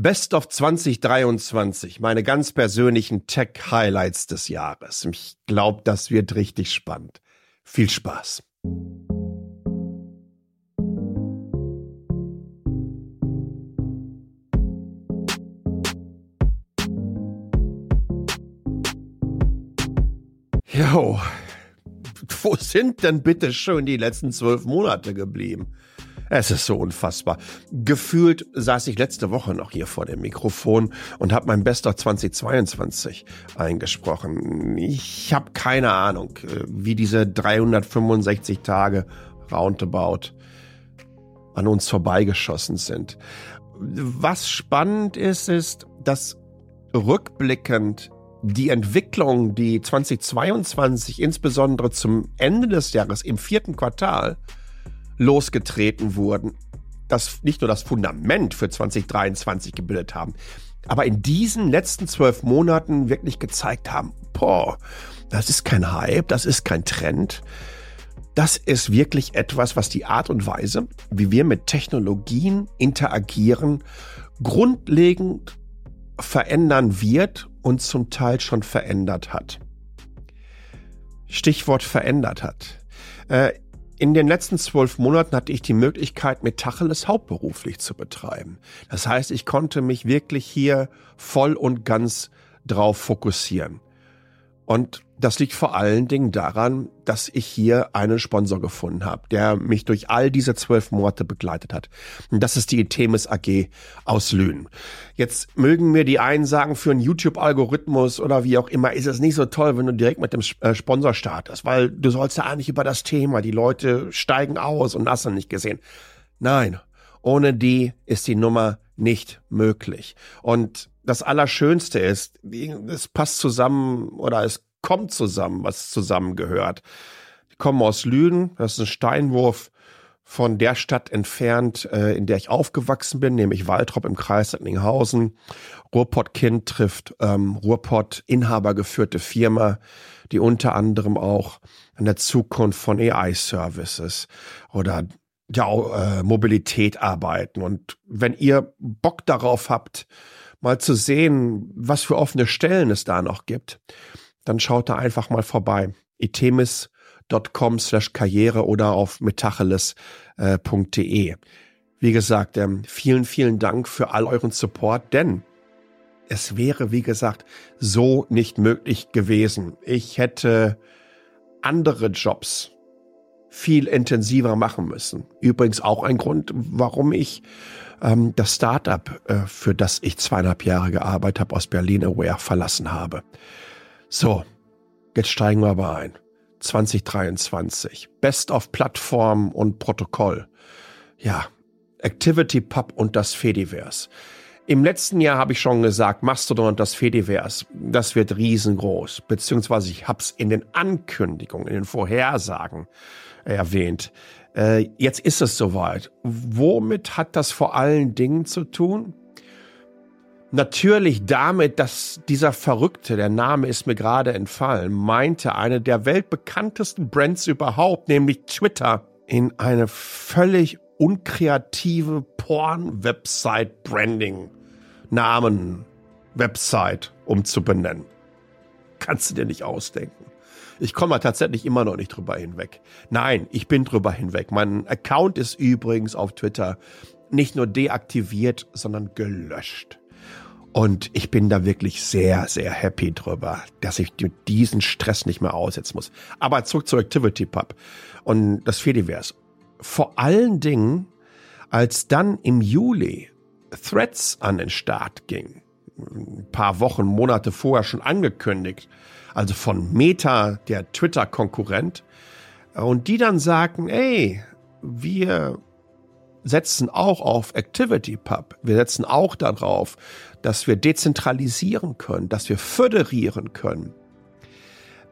Best of 2023, meine ganz persönlichen Tech-Highlights des Jahres. Ich glaube, das wird richtig spannend. Viel Spaß. Jo, wo sind denn bitte schön die letzten zwölf Monate geblieben? Es ist so unfassbar. Gefühlt saß ich letzte Woche noch hier vor dem Mikrofon und habe mein Bester 2022 eingesprochen. Ich habe keine Ahnung, äh, wie diese 365 Tage roundabout an uns vorbeigeschossen sind. Was spannend ist, ist, dass rückblickend die Entwicklung, die 2022 insbesondere zum Ende des Jahres im vierten Quartal losgetreten wurden, das nicht nur das Fundament für 2023 gebildet haben, aber in diesen letzten zwölf Monaten wirklich gezeigt haben, boah, das ist kein Hype, das ist kein Trend. Das ist wirklich etwas, was die Art und Weise, wie wir mit Technologien interagieren, grundlegend verändern wird und zum Teil schon verändert hat. Stichwort verändert hat. In den letzten zwölf Monaten hatte ich die Möglichkeit, Metacheles hauptberuflich zu betreiben. Das heißt, ich konnte mich wirklich hier voll und ganz drauf fokussieren. Und das liegt vor allen Dingen daran, dass ich hier einen Sponsor gefunden habe, der mich durch all diese zwölf Monate begleitet hat. Und das ist die Themis AG aus Lünen. Jetzt mögen mir die einen sagen, für einen YouTube-Algorithmus oder wie auch immer ist es nicht so toll, wenn du direkt mit dem äh, Sponsor startest, weil du sollst ja eigentlich über das Thema, die Leute steigen aus und hast du nicht gesehen. Nein, ohne die ist die Nummer nicht möglich. Und das Allerschönste ist, es passt zusammen oder es kommt zusammen, was zusammengehört. Die kommen aus Lünen, das ist ein Steinwurf von der Stadt entfernt, äh, in der ich aufgewachsen bin, nämlich Waltrop im Kreis Recklinghausen. Ruhrpott-Kind trifft ähm, Ruhrpott-Inhaber geführte Firma, die unter anderem auch an der Zukunft von AI-Services oder ja, äh, Mobilität arbeiten. Und wenn ihr Bock darauf habt, mal zu sehen, was für offene Stellen es da noch gibt, dann schaut da einfach mal vorbei. itemis.com slash karriere oder auf metacheles.de. Äh, wie gesagt, ähm, vielen, vielen Dank für all euren Support, denn es wäre, wie gesagt, so nicht möglich gewesen. Ich hätte andere Jobs viel intensiver machen müssen. Übrigens auch ein Grund, warum ich ähm, das Startup, äh, für das ich zweieinhalb Jahre gearbeitet habe, aus Berlin Aware verlassen habe. So, jetzt steigen wir aber ein. 2023. Best of Plattform und Protokoll. Ja, Activity Pub und das Fediverse. Im letzten Jahr habe ich schon gesagt, Mastodon und das Fediverse, das wird riesengroß. Beziehungsweise ich habe es in den Ankündigungen, in den Vorhersagen erwähnt. Äh, jetzt ist es soweit. Womit hat das vor allen Dingen zu tun? Natürlich damit, dass dieser Verrückte, der Name ist mir gerade entfallen, meinte, eine der weltbekanntesten Brands überhaupt, nämlich Twitter, in eine völlig unkreative Porn-Website-Branding, Namen, Website umzubenennen. Kannst du dir nicht ausdenken. Ich komme tatsächlich immer noch nicht drüber hinweg. Nein, ich bin drüber hinweg. Mein Account ist übrigens auf Twitter nicht nur deaktiviert, sondern gelöscht. Und ich bin da wirklich sehr, sehr happy drüber, dass ich diesen Stress nicht mehr aussetzen muss. Aber zurück zur Activity Pub und das Fediverse. Vor allen Dingen, als dann im Juli Threads an den Start ging, ein paar Wochen, Monate vorher schon angekündigt, also von Meta, der Twitter-Konkurrent, und die dann sagten, ey, wir setzen auch auf ActivityPub. Wir setzen auch darauf, dass wir dezentralisieren können, dass wir föderieren können.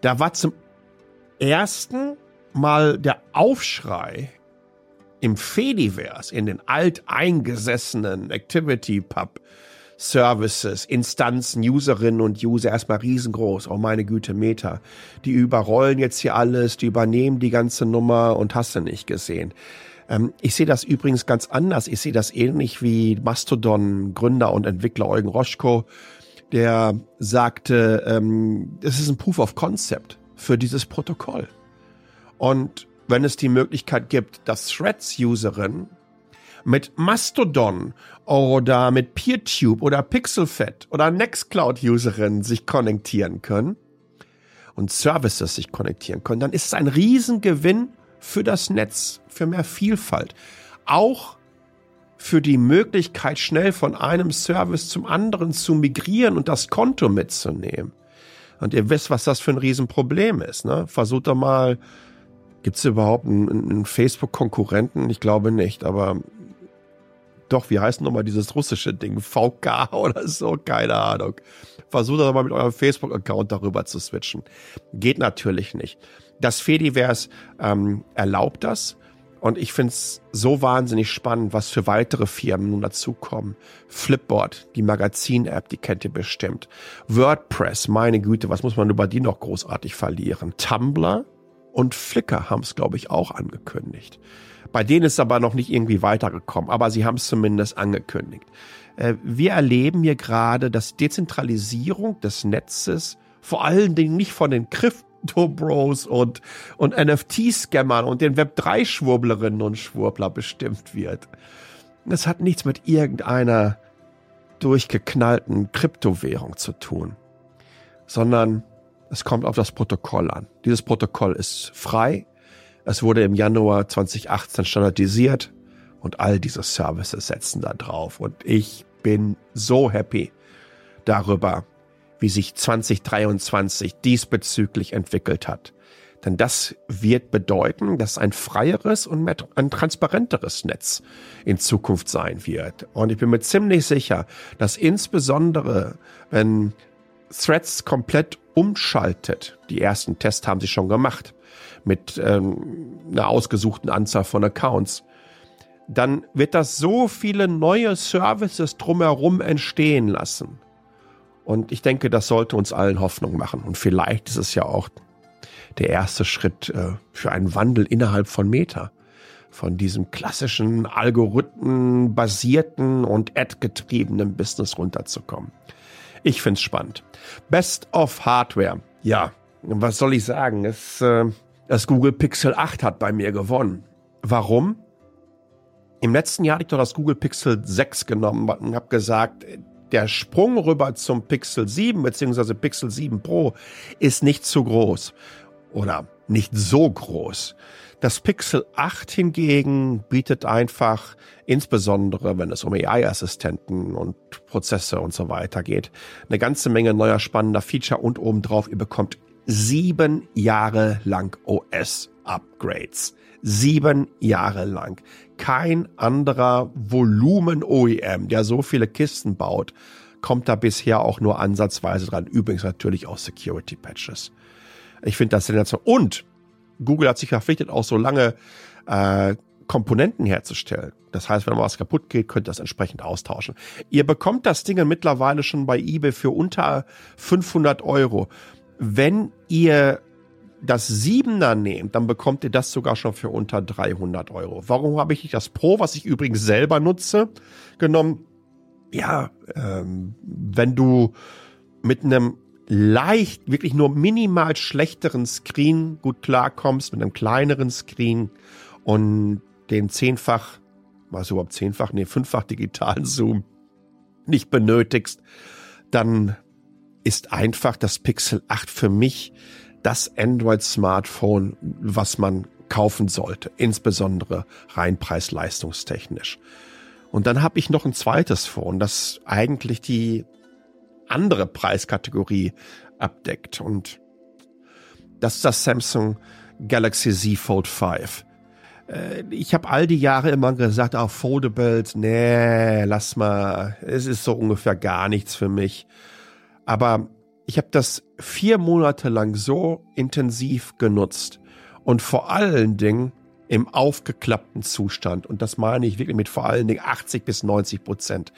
Da war zum ersten Mal der Aufschrei im Fediverse, in den alteingesessenen ActivityPub Services, Instanzen, Userinnen und User erstmal riesengroß. Oh meine Güte, Meta. Die überrollen jetzt hier alles, die übernehmen die ganze Nummer und hast du nicht gesehen. Ähm, ich sehe das übrigens ganz anders. Ich sehe das ähnlich wie Mastodon Gründer und Entwickler Eugen Roschko, der sagte, ähm, es ist ein Proof of Concept für dieses Protokoll. Und wenn es die Möglichkeit gibt, dass Threads-Userinnen mit Mastodon oder mit PeerTube oder PixelFed oder Nextcloud-Userinnen sich konnektieren können und Services sich konnektieren können, dann ist es ein Riesengewinn für das Netz, für mehr Vielfalt. Auch für die Möglichkeit, schnell von einem Service zum anderen zu migrieren und das Konto mitzunehmen. Und ihr wisst, was das für ein Riesenproblem ist. Ne? Versucht doch mal, gibt es überhaupt einen, einen Facebook-Konkurrenten? Ich glaube nicht, aber doch, wie heißt nochmal dieses russische Ding? VK oder so? Keine Ahnung. Versucht doch mal mit eurem Facebook-Account darüber zu switchen. Geht natürlich nicht. Das Fediverse ähm, erlaubt das. Und ich finde es so wahnsinnig spannend, was für weitere Firmen nun dazukommen. Flipboard, die Magazin-App, die kennt ihr bestimmt. WordPress, meine Güte, was muss man über die noch großartig verlieren? Tumblr und Flickr haben es, glaube ich, auch angekündigt. Bei denen ist aber noch nicht irgendwie weitergekommen, aber sie haben es zumindest angekündigt. Äh, wir erleben hier gerade, dass Dezentralisierung des Netzes vor allen Dingen nicht von den Crypto-Bros und, und NFT-Scammern und den Web3-Schwurblerinnen und Schwurbler bestimmt wird. Das hat nichts mit irgendeiner durchgeknallten Kryptowährung zu tun, sondern es kommt auf das Protokoll an. Dieses Protokoll ist frei, es wurde im Januar 2018 standardisiert und all diese Services setzen da drauf. Und ich bin so happy darüber, wie sich 2023 diesbezüglich entwickelt hat. Denn das wird bedeuten, dass ein freieres und ein transparenteres Netz in Zukunft sein wird. Und ich bin mir ziemlich sicher, dass insbesondere, wenn Threads komplett umschaltet, die ersten Tests haben sie schon gemacht, mit ähm, einer ausgesuchten Anzahl von Accounts, dann wird das so viele neue Services drumherum entstehen lassen. Und ich denke, das sollte uns allen Hoffnung machen. Und vielleicht ist es ja auch der erste Schritt äh, für einen Wandel innerhalb von Meta. Von diesem klassischen Algorithmen-basierten und Ad-getriebenen Business runterzukommen. Ich find's spannend. Best of Hardware. Ja, was soll ich sagen? Es, äh, das Google Pixel 8 hat bei mir gewonnen. Warum? Im letzten Jahr hatte ich doch das Google Pixel 6 genommen und habe gesagt, der Sprung rüber zum Pixel 7 bzw. Pixel 7 Pro ist nicht zu groß oder nicht so groß. Das Pixel 8 hingegen bietet einfach, insbesondere wenn es um AI-Assistenten und Prozesse und so weiter geht, eine ganze Menge neuer spannender Feature und obendrauf, ihr bekommt sieben Jahre lang OS-Upgrades. Sieben Jahre lang. Kein anderer Volumen-OEM, der so viele Kisten baut, kommt da bisher auch nur ansatzweise dran. Übrigens natürlich auch Security-Patches. Ich finde das sensationell. Und Google hat sich verpflichtet, auch so lange äh, Komponenten herzustellen. Das heißt, wenn mal was kaputt geht, könnt ihr das entsprechend austauschen. Ihr bekommt das Ding mittlerweile schon bei eBay für unter 500 Euro. Wenn ihr das Siebener nehmt, dann bekommt ihr das sogar schon für unter 300 Euro. Warum habe ich nicht das Pro, was ich übrigens selber nutze, genommen? Ja, ähm, wenn du mit einem leicht, wirklich nur minimal schlechteren Screen gut klarkommst, mit einem kleineren Screen und den zehnfach, was überhaupt zehnfach, nee, fünffach digitalen Zoom nicht benötigst, dann ist einfach das Pixel 8 für mich das Android-Smartphone, was man kaufen sollte, insbesondere rein preis-leistungstechnisch. Und dann habe ich noch ein zweites Phone, das eigentlich die andere Preiskategorie abdeckt. Und das ist das Samsung Galaxy Z Fold 5. Äh, ich habe all die Jahre immer gesagt, auch Foldables, nee, lass mal, es ist so ungefähr gar nichts für mich. Aber ich habe das vier Monate lang so intensiv genutzt und vor allen Dingen im aufgeklappten Zustand. Und das meine ich wirklich mit vor allen Dingen 80 bis 90 Prozent.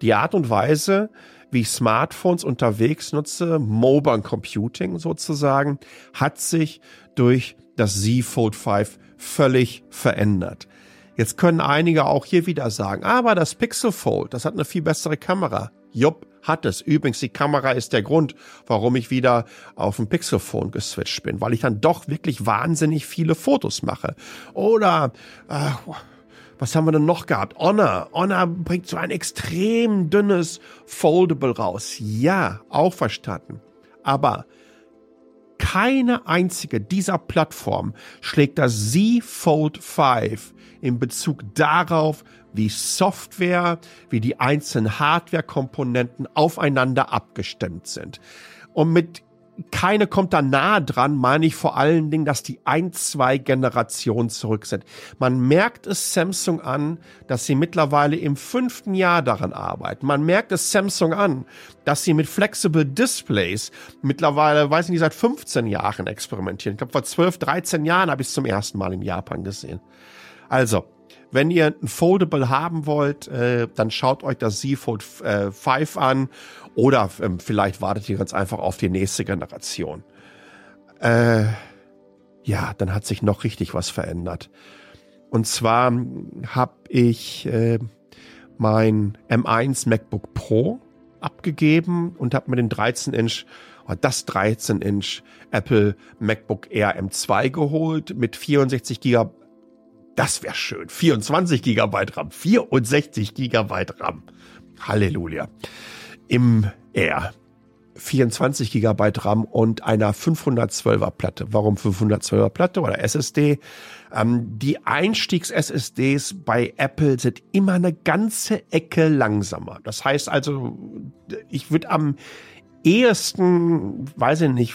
Die Art und Weise, wie ich Smartphones unterwegs nutze, Mobile Computing sozusagen, hat sich durch das Z Fold 5 völlig verändert. Jetzt können einige auch hier wieder sagen, aber das Pixel Fold, das hat eine viel bessere Kamera. Jupp, hat es. Übrigens, die Kamera ist der Grund, warum ich wieder auf ein Pixelphone geswitcht bin, weil ich dann doch wirklich wahnsinnig viele Fotos mache. Oder, äh, was haben wir denn noch gehabt? Honor. Honor bringt so ein extrem dünnes Foldable raus. Ja, auch verstanden. Aber keine einzige dieser Plattformen schlägt das Z Fold 5 in Bezug darauf, wie Software, wie die einzelnen Hardware-Komponenten aufeinander abgestimmt sind. Und mit keine kommt da nahe dran, meine ich vor allen Dingen, dass die ein, zwei Generationen zurück sind. Man merkt es Samsung an, dass sie mittlerweile im fünften Jahr daran arbeiten. Man merkt es Samsung an, dass sie mit Flexible Displays mittlerweile, weiß ich nicht, seit 15 Jahren experimentieren. Ich glaube, vor 12, 13 Jahren habe ich es zum ersten Mal in Japan gesehen. Also, wenn ihr ein Foldable haben wollt, äh, dann schaut euch das Z Fold äh, 5 an oder ähm, vielleicht wartet ihr ganz einfach auf die nächste Generation. Äh, ja, dann hat sich noch richtig was verändert. Und zwar habe ich äh, mein M1 MacBook Pro abgegeben und habe mir den 13-Inch das 13-Inch Apple MacBook Air M2 geholt mit 64 GB das wäre schön. 24 Gigabyte RAM, 64 Gigabyte RAM. Halleluja. Im Air. 24 Gigabyte RAM und einer 512er Platte. Warum 512er Platte oder SSD? Ähm, die Einstiegs-SSDs bei Apple sind immer eine ganze Ecke langsamer. Das heißt also, ich würde am ehesten, weiß ich nicht,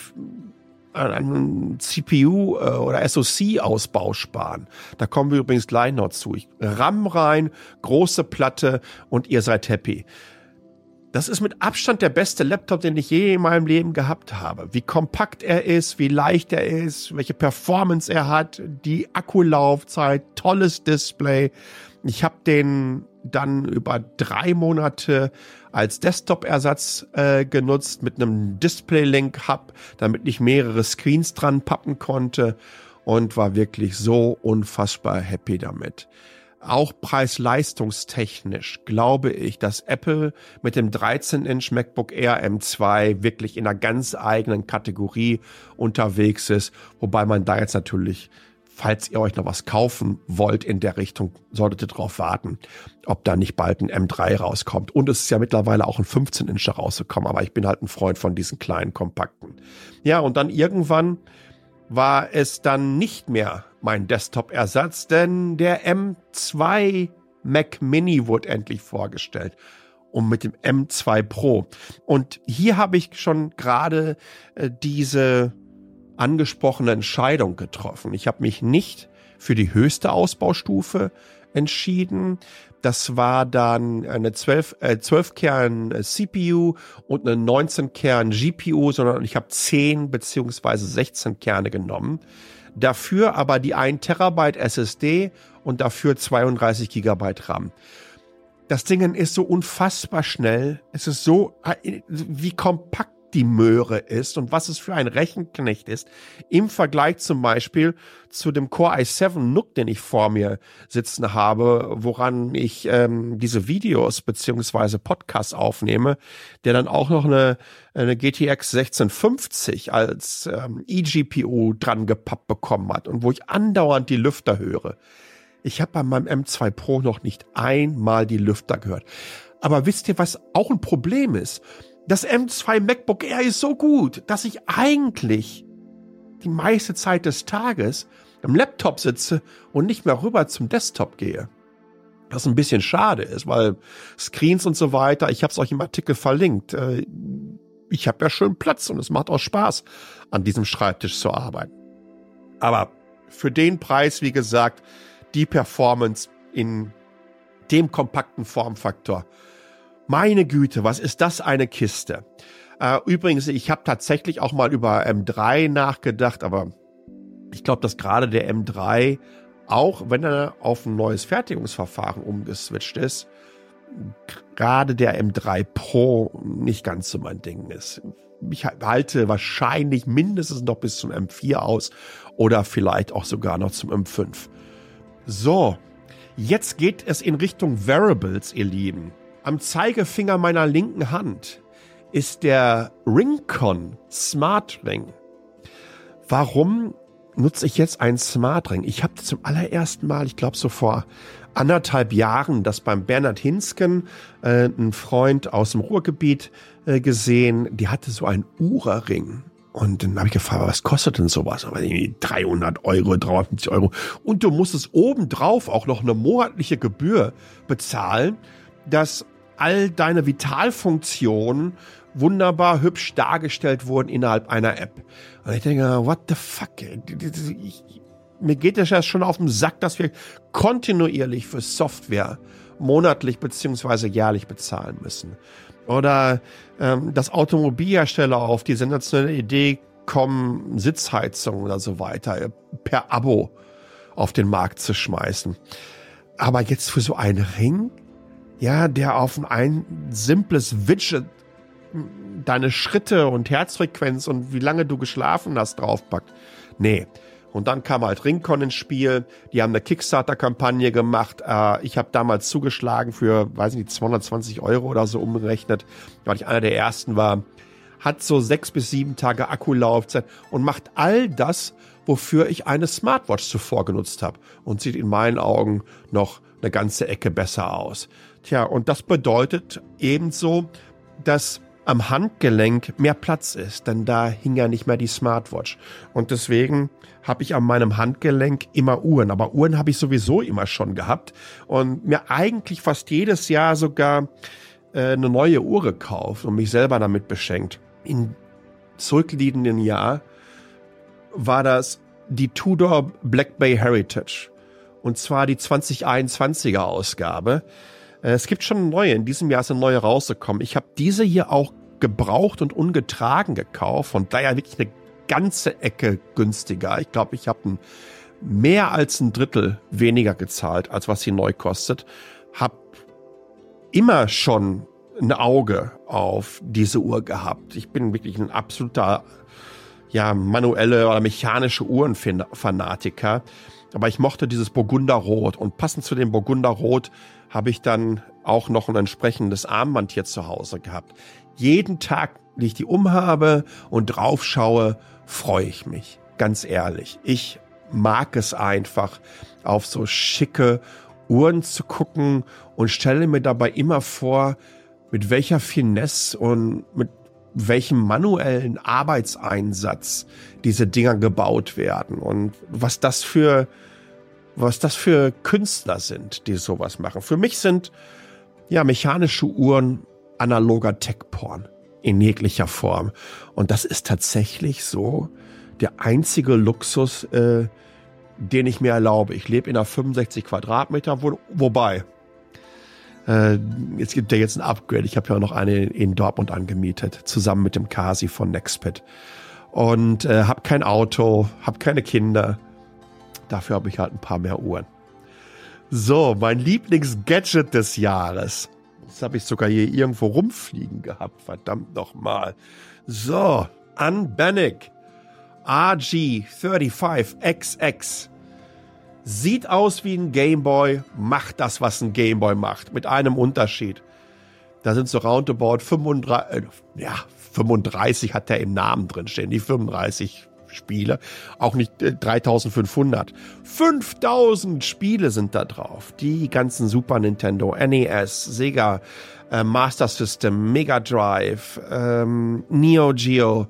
an einem CPU äh, oder SoC-Ausbau sparen. Da kommen wir übrigens gleich noch zu. Ich, RAM rein, große Platte und ihr seid happy. Das ist mit Abstand der beste Laptop, den ich je in meinem Leben gehabt habe. Wie kompakt er ist, wie leicht er ist, welche Performance er hat, die Akkulaufzeit, tolles Display. Ich habe den dann über drei Monate als Desktop-Ersatz äh, genutzt mit einem Display-Link-Hub, damit ich mehrere Screens dran pappen konnte und war wirklich so unfassbar happy damit. Auch preis-leistungstechnisch glaube ich, dass Apple mit dem 13-Inch MacBook Air M2 wirklich in einer ganz eigenen Kategorie unterwegs ist, wobei man da jetzt natürlich falls ihr euch noch was kaufen wollt in der Richtung, solltet ihr darauf warten, ob da nicht bald ein M3 rauskommt. Und es ist ja mittlerweile auch ein 15-Inch rausgekommen, aber ich bin halt ein Freund von diesen kleinen, kompakten. Ja, und dann irgendwann war es dann nicht mehr mein Desktop-Ersatz, denn der M2 Mac Mini wurde endlich vorgestellt und mit dem M2 Pro. Und hier habe ich schon gerade äh, diese angesprochene Entscheidung getroffen. Ich habe mich nicht für die höchste Ausbaustufe entschieden. Das war dann eine 12, äh, 12 Kern CPU und eine 19 Kern GPU, sondern ich habe 10 beziehungsweise 16 Kerne genommen. Dafür aber die 1 Terabyte SSD und dafür 32 Gigabyte RAM. Das Ding ist so unfassbar schnell. Es ist so, äh, wie kompakt die Möhre ist und was es für ein Rechenknecht ist, im Vergleich zum Beispiel zu dem Core i7 NUC, den ich vor mir sitzen habe, woran ich ähm, diese Videos beziehungsweise Podcasts aufnehme, der dann auch noch eine, eine GTX 1650 als ähm, eGPU dran gepappt bekommen hat und wo ich andauernd die Lüfter höre. Ich habe bei meinem M2 Pro noch nicht einmal die Lüfter gehört. Aber wisst ihr, was auch ein Problem ist? Das M2 MacBook Air ist so gut, dass ich eigentlich die meiste Zeit des Tages am Laptop sitze und nicht mehr rüber zum Desktop gehe. Was ein bisschen schade ist, weil Screens und so weiter, ich habe es euch im Artikel verlinkt. Äh, ich habe ja schön Platz und es macht auch Spaß, an diesem Schreibtisch zu arbeiten. Aber für den Preis, wie gesagt, die Performance in dem kompakten Formfaktor meine Güte, was ist das eine Kiste? Äh, übrigens, ich habe tatsächlich auch mal über M3 nachgedacht, aber ich glaube, dass gerade der M3, auch wenn er auf ein neues Fertigungsverfahren umgeswitcht ist, gerade der M3 Pro nicht ganz so mein Ding ist. Ich halte wahrscheinlich mindestens noch bis zum M4 aus oder vielleicht auch sogar noch zum M5. So, Jetzt geht es in Richtung Variables, ihr Lieben. Am Zeigefinger meiner linken Hand ist der Ringcon Smart Ring. Warum nutze ich jetzt einen Smart Ring? Ich habe zum allerersten Mal, ich glaube so vor anderthalb Jahren, das beim Bernhard Hinsken, äh, ein Freund aus dem Ruhrgebiet, äh, gesehen. Die hatte so einen Ura-Ring. Und dann habe ich gefragt, was kostet denn sowas? Aber 300 Euro, 350 Euro. Und du musstest obendrauf auch noch eine monatliche Gebühr bezahlen, dass all deine Vitalfunktionen wunderbar hübsch dargestellt wurden innerhalb einer App. Und ich denke, what the fuck? Ich, mir geht das ja schon auf den Sack, dass wir kontinuierlich für Software monatlich beziehungsweise jährlich bezahlen müssen. Oder ähm, dass Automobilhersteller auf die sensationelle Idee kommen, Sitzheizung oder so weiter äh, per Abo auf den Markt zu schmeißen. Aber jetzt für so einen Ring, ja, der auf ein simples Widget deine Schritte und Herzfrequenz und wie lange du geschlafen hast draufpackt. Nee, und dann kam halt Ringcon ins Spiel. Die haben eine Kickstarter-Kampagne gemacht. Äh, ich habe damals zugeschlagen für, weiß nicht, 220 Euro oder so umgerechnet, weil ich einer der ersten war. Hat so sechs bis sieben Tage Akkulaufzeit und macht all das, wofür ich eine Smartwatch zuvor genutzt habe. Und sieht in meinen Augen noch eine ganze Ecke besser aus. Tja, und das bedeutet ebenso, dass am Handgelenk mehr Platz ist, denn da hing ja nicht mehr die Smartwatch. Und deswegen habe ich an meinem Handgelenk immer Uhren. Aber Uhren habe ich sowieso immer schon gehabt und mir eigentlich fast jedes Jahr sogar äh, eine neue Uhr gekauft und mich selber damit beschenkt. Im zurückliegenden Jahr war das die Tudor Black Bay Heritage. Und zwar die 2021er Ausgabe. Äh, es gibt schon neue. In diesem Jahr eine neue rausgekommen. Ich habe diese hier auch gebraucht und ungetragen gekauft. Von daher wirklich eine ganze Ecke günstiger. Ich glaube, ich habe mehr als ein Drittel weniger gezahlt, als was sie neu kostet. Hab immer schon ein Auge auf diese Uhr gehabt. Ich bin wirklich ein absoluter ja, manuelle oder mechanische Uhrenfanatiker. Aber ich mochte dieses Burgunderrot und passend zu dem Burgunderrot habe ich dann auch noch ein entsprechendes Armband hier zu Hause gehabt. Jeden Tag, wenn ich die umhabe und drauf schaue, freue ich mich. Ganz ehrlich. Ich mag es einfach, auf so schicke Uhren zu gucken und stelle mir dabei immer vor, mit welcher Finesse und mit welchem manuellen Arbeitseinsatz diese Dinger gebaut werden und was das für was das für Künstler sind, die sowas machen. Für mich sind ja mechanische Uhren analoger Tech-Porn in jeglicher Form. Und das ist tatsächlich so der einzige Luxus, äh, den ich mir erlaube. Ich lebe in einer 65 Quadratmeter, wo, wobei äh, es gibt ja jetzt ein Upgrade. Ich habe ja noch eine in Dortmund angemietet, zusammen mit dem Kasi von Nextpit. Und äh, habe kein Auto, habe keine Kinder, Dafür habe ich halt ein paar mehr Uhren. So, mein Lieblingsgadget des Jahres. Das habe ich sogar hier irgendwo rumfliegen gehabt. Verdammt nochmal. So, Unbanic RG35XX. Sieht aus wie ein Gameboy, macht das, was ein Gameboy macht. Mit einem Unterschied. Da sind so roundabout 35, äh, ja, 35 hat der im Namen drin stehen, die 35 Spiele, auch nicht äh, 3500. 5000 Spiele sind da drauf. Die ganzen Super Nintendo, NES, Sega, äh, Master System, Mega Drive, ähm, Neo Geo,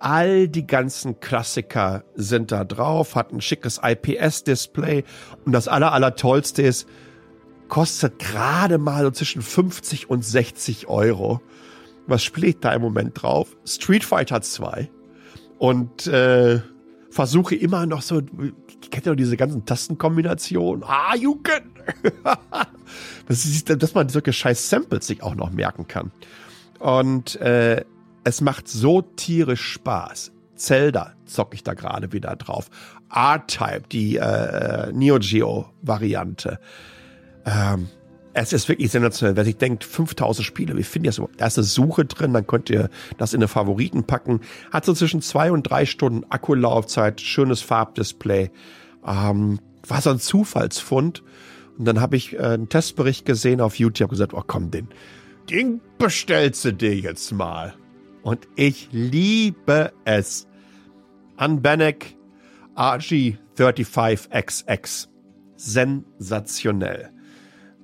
all die ganzen Klassiker sind da drauf, hat ein schickes IPS-Display und das aller, aller tollste ist, kostet gerade mal so zwischen 50 und 60 Euro. Was spielt da im Moment drauf? Street Fighter 2, und äh, versuche immer noch so, kennt ihr noch diese ganzen Tastenkombinationen? Ah, Jugend! das ist, dass man solche scheiß Samples sich auch noch merken kann. Und äh, es macht so tierisch Spaß. Zelda zocke ich da gerade wieder drauf. R-Type, die äh, Neo Geo Variante. Ähm, es ist wirklich sensationell. Wer sich denkt, 5000 Spiele, wie finde ich das? Da ist eine Suche drin, dann könnt ihr das in eine Favoriten packen. Hat so zwischen zwei und drei Stunden Akkulaufzeit, schönes Farbdisplay. Ähm, war so ein Zufallsfund. Und dann habe ich äh, einen Testbericht gesehen auf YouTube und gesagt, oh komm, den, den bestellst du dir jetzt mal. Und ich liebe es. Unbannock RG35XX. Sensationell.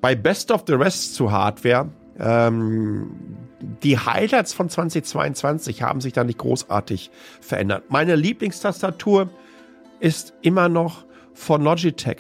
Bei Best of the Rest zu Hardware, ähm, die Highlights von 2022 haben sich da nicht großartig verändert. Meine Lieblingstastatur ist immer noch von Logitech,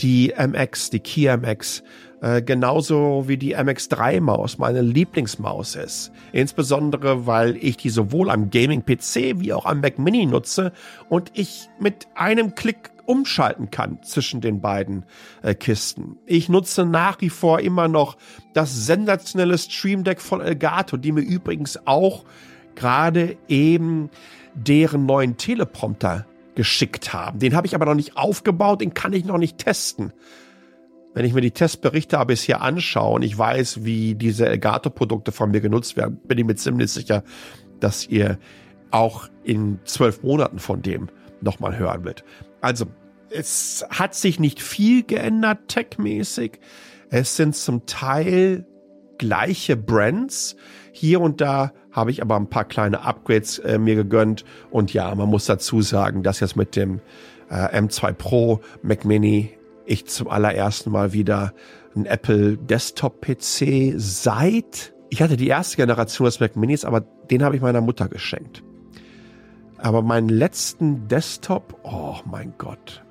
die MX, die Key MX. Äh, genauso wie die MX3-Maus meine Lieblingsmaus ist. Insbesondere, weil ich die sowohl am Gaming-PC wie auch am Mac Mini nutze und ich mit einem Klick umschalten kann zwischen den beiden äh, Kisten. Ich nutze nach wie vor immer noch das sensationelle Stream Deck von Elgato, die mir übrigens auch gerade eben deren neuen Teleprompter geschickt haben. Den habe ich aber noch nicht aufgebaut, den kann ich noch nicht testen wenn ich mir die Testberichte bisher anschaue und ich weiß, wie diese Elgato-Produkte von mir genutzt werden, bin ich mir ziemlich sicher, dass ihr auch in zwölf Monaten von dem nochmal hören wird. Also, es hat sich nicht viel geändert techmäßig. Es sind zum Teil gleiche Brands. Hier und da habe ich aber ein paar kleine Upgrades äh, mir gegönnt. Und ja, man muss dazu sagen, dass jetzt mit dem äh, M2 Pro Mac Mini ich zum allerersten Mal wieder ein Apple Desktop PC seit ich hatte die erste Generation des Mac Minis, aber den habe ich meiner Mutter geschenkt. Aber meinen letzten Desktop, oh mein Gott,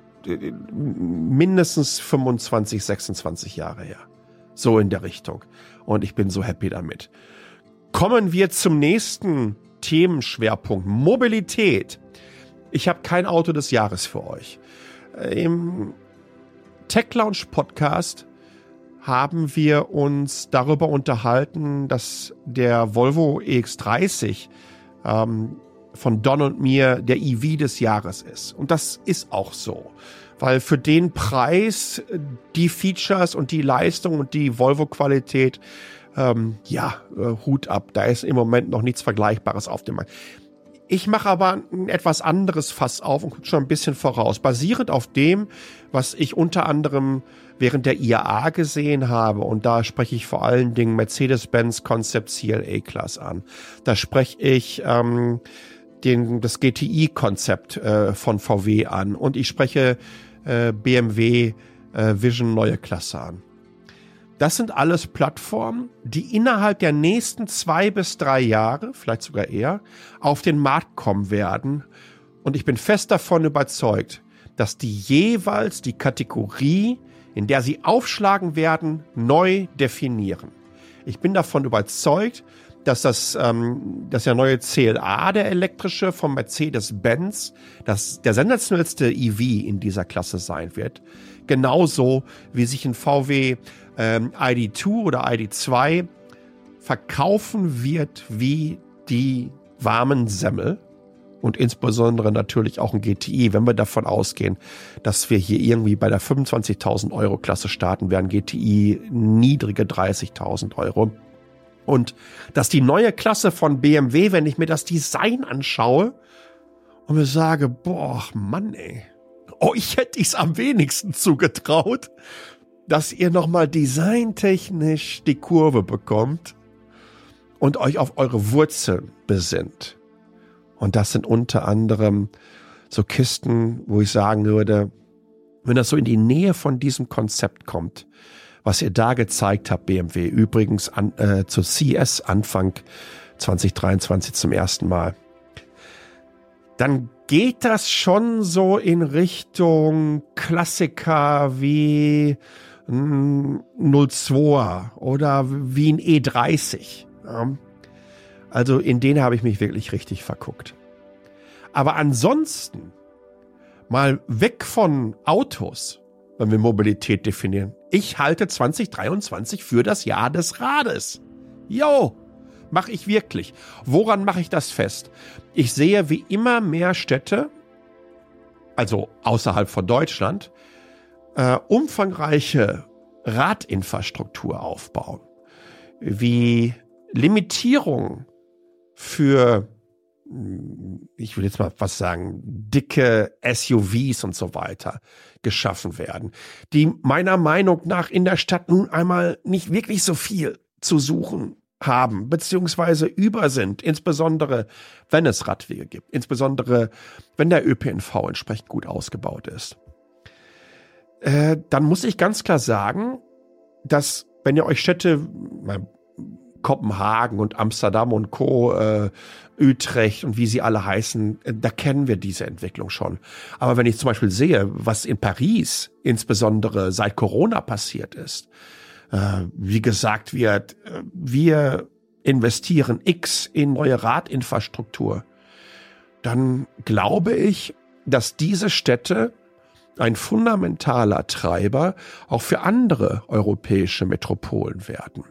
mindestens 25, 26 Jahre her. So in der Richtung. Und ich bin so happy damit. Kommen wir zum nächsten Themenschwerpunkt. Mobilität. Ich habe kein Auto des Jahres für euch. Tech Lounge Podcast haben wir uns darüber unterhalten, dass der Volvo EX30 ähm, von Don und mir der EV des Jahres ist. Und das ist auch so. Weil für den Preis, die Features und die Leistung und die Volvo-Qualität, ähm, ja, äh, Hut ab. Da ist im Moment noch nichts Vergleichbares auf dem Markt. Ich mache aber ein etwas anderes Fass auf und gucke schon ein bisschen voraus. Basierend auf dem, was ich unter anderem während der IAA gesehen habe, und da spreche ich vor allen Dingen Mercedes-Benz Concept CLA Class an. Da spreche ich ähm, den, das GTI-Konzept äh, von VW an und ich spreche äh, BMW äh, Vision neue Klasse an. Das sind alles Plattformen, die innerhalb der nächsten zwei bis drei Jahre, vielleicht sogar eher, auf den Markt kommen werden. Und ich bin fest davon überzeugt, dass die jeweils die Kategorie, in der sie aufschlagen werden, neu definieren. Ich bin davon überzeugt, dass das, ähm, dass der neue CLA, der elektrische vom Mercedes-Benz, das der sensationellste EV in dieser Klasse sein wird. Genauso wie sich ein VW ähm, ID2 oder ID2 verkaufen wird wie die warmen Semmel und insbesondere natürlich auch ein GTI, wenn wir davon ausgehen, dass wir hier irgendwie bei der 25.000 Euro Klasse starten werden, GTI niedrige 30.000 Euro. Und dass die neue Klasse von BMW, wenn ich mir das Design anschaue und mir sage, boah, Mann, ey, euch hätte ich es am wenigsten zugetraut, dass ihr nochmal designtechnisch die Kurve bekommt und euch auf eure Wurzeln besinnt. Und das sind unter anderem so Kisten, wo ich sagen würde, wenn das so in die Nähe von diesem Konzept kommt, was ihr da gezeigt habt, BMW, übrigens an, äh, zu CS Anfang 2023 zum ersten Mal, dann geht das schon so in Richtung Klassiker wie 02er oder wie ein E30. Ja. Also in den habe ich mich wirklich richtig verguckt. Aber ansonsten mal weg von Autos, wenn wir Mobilität definieren. Ich halte 2023 für das Jahr des Rades. Jo, mache ich wirklich. Woran mache ich das fest? Ich sehe, wie immer mehr Städte, also außerhalb von Deutschland, äh, umfangreiche Radinfrastruktur aufbauen, wie Limitierungen für ich will jetzt mal was sagen, dicke SUVs und so weiter geschaffen werden, die meiner Meinung nach in der Stadt nun einmal nicht wirklich so viel zu suchen haben, beziehungsweise über sind, insbesondere wenn es Radwege gibt, insbesondere wenn der ÖPNV entsprechend gut ausgebaut ist. Äh, dann muss ich ganz klar sagen, dass wenn ihr euch Städte, Kopenhagen und Amsterdam und Co., äh, Utrecht und wie sie alle heißen, äh, da kennen wir diese Entwicklung schon. Aber wenn ich zum Beispiel sehe, was in Paris insbesondere seit Corona passiert ist, äh, wie gesagt wird, wir investieren X in neue Radinfrastruktur, dann glaube ich, dass diese Städte ein fundamentaler Treiber auch für andere europäische Metropolen werden.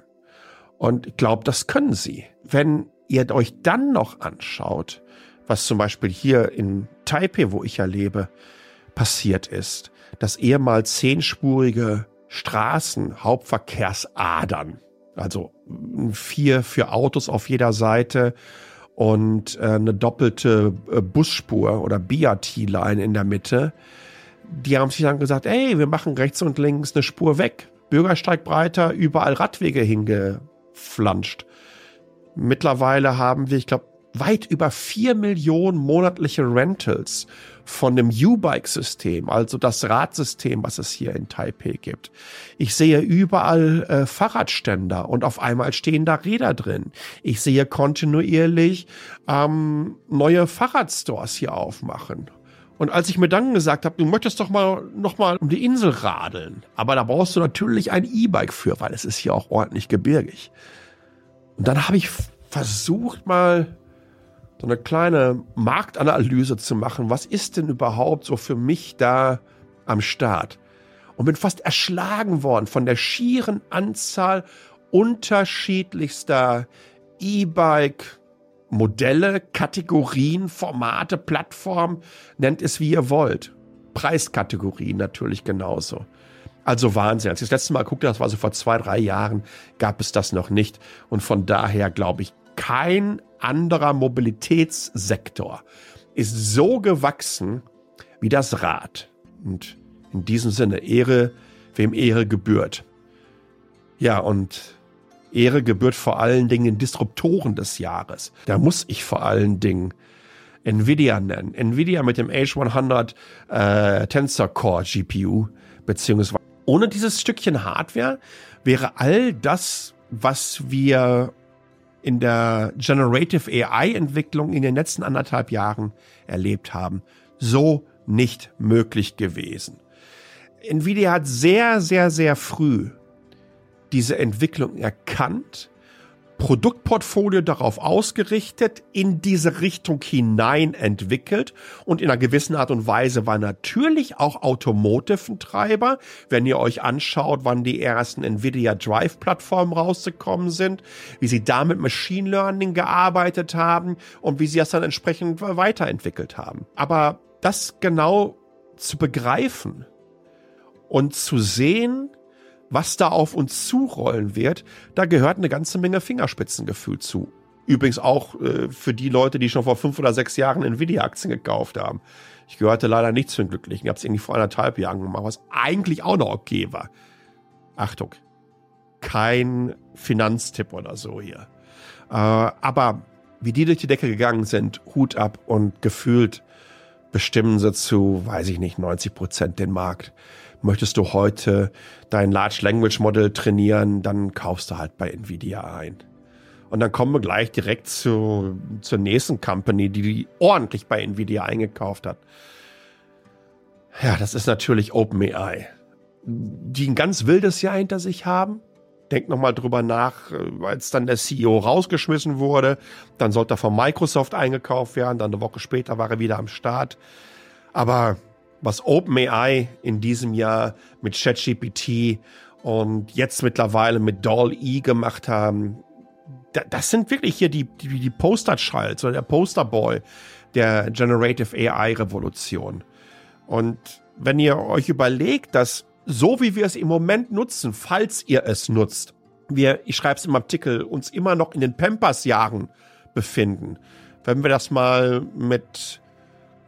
Und ich glaube, das können sie. Wenn ihr euch dann noch anschaut, was zum Beispiel hier in Taipei, wo ich ja lebe, passiert ist, dass ehemals zehnspurige Straßen, Hauptverkehrsadern, also vier für Autos auf jeder Seite und äh, eine doppelte äh, Busspur oder BRT-Line in der Mitte. Die haben sich dann gesagt, ey, wir machen rechts und links eine Spur weg. Bürgersteig breiter, überall Radwege hingeflanscht. Mittlerweile haben wir, ich glaube, weit über vier Millionen monatliche Rentals von dem U-Bike-System, also das Radsystem, was es hier in Taipei gibt. Ich sehe überall äh, Fahrradständer und auf einmal stehen da Räder drin. Ich sehe kontinuierlich ähm, neue Fahrradstores hier aufmachen. Und als ich mir dann gesagt habe, du möchtest doch mal noch mal um die Insel radeln, aber da brauchst du natürlich ein E-Bike für, weil es ist hier auch ordentlich gebirgig. Und dann habe ich versucht mal so eine kleine Marktanalyse zu machen. Was ist denn überhaupt so für mich da am Start? Und bin fast erschlagen worden von der schieren Anzahl unterschiedlichster E-Bike Modelle, Kategorien, Formate, Plattformen, nennt es wie ihr wollt. Preiskategorien natürlich genauso. Also Wahnsinn. Als ich das letzte Mal guckte, das war so vor zwei, drei Jahren, gab es das noch nicht. Und von daher glaube ich, kein anderer Mobilitätssektor ist so gewachsen wie das Rad. Und in diesem Sinne, Ehre, wem Ehre gebührt. Ja, und Ehre gebührt vor allen Dingen den Disruptoren des Jahres. Da muss ich vor allen Dingen Nvidia nennen. Nvidia mit dem H100 äh, Tensor Core GPU, beziehungsweise ohne dieses Stückchen Hardware wäre all das, was wir in der Generative AI-Entwicklung in den letzten anderthalb Jahren erlebt haben, so nicht möglich gewesen. Nvidia hat sehr, sehr, sehr früh diese Entwicklung erkannt Produktportfolio darauf ausgerichtet, in diese Richtung hinein entwickelt und in einer gewissen Art und Weise war natürlich auch Automotive ein Treiber. Wenn ihr euch anschaut, wann die ersten Nvidia Drive Plattformen rausgekommen sind, wie sie da mit Machine Learning gearbeitet haben und wie sie das dann entsprechend weiterentwickelt haben. Aber das genau zu begreifen und zu sehen, was da auf uns zurollen wird, da gehört eine ganze Menge Fingerspitzengefühl zu. Übrigens auch äh, für die Leute, die schon vor fünf oder sechs Jahren Nvidia-Aktien gekauft haben. Ich gehörte leider nicht zu den Glücklichen. Ich habe es irgendwie vor anderthalb Jahren gemacht, was eigentlich auch noch okay war. Achtung, kein Finanztipp oder so hier. Äh, aber wie die durch die Decke gegangen sind, Hut ab und gefühlt bestimmen sie zu, weiß ich nicht, 90 Prozent den Markt möchtest du heute dein Large Language Model trainieren, dann kaufst du halt bei Nvidia ein. Und dann kommen wir gleich direkt zu, zur nächsten Company, die ordentlich bei Nvidia eingekauft hat. Ja, das ist natürlich OpenAI. Die ein ganz wildes Jahr hinter sich haben. Denkt nochmal drüber nach, als dann der CEO rausgeschmissen wurde. Dann sollte er von Microsoft eingekauft werden. Dann eine Woche später war er wieder am Start. Aber was OpenAI in diesem Jahr mit ChatGPT und jetzt mittlerweile mit DALL-E gemacht haben, das sind wirklich hier die, die, die Poster-Childs oder der Posterboy der Generative AI-Revolution. Und wenn ihr euch überlegt, dass so wie wir es im Moment nutzen, falls ihr es nutzt, wir, ich schreibe es im Artikel, uns immer noch in den Pampers-Jahren befinden, wenn wir das mal mit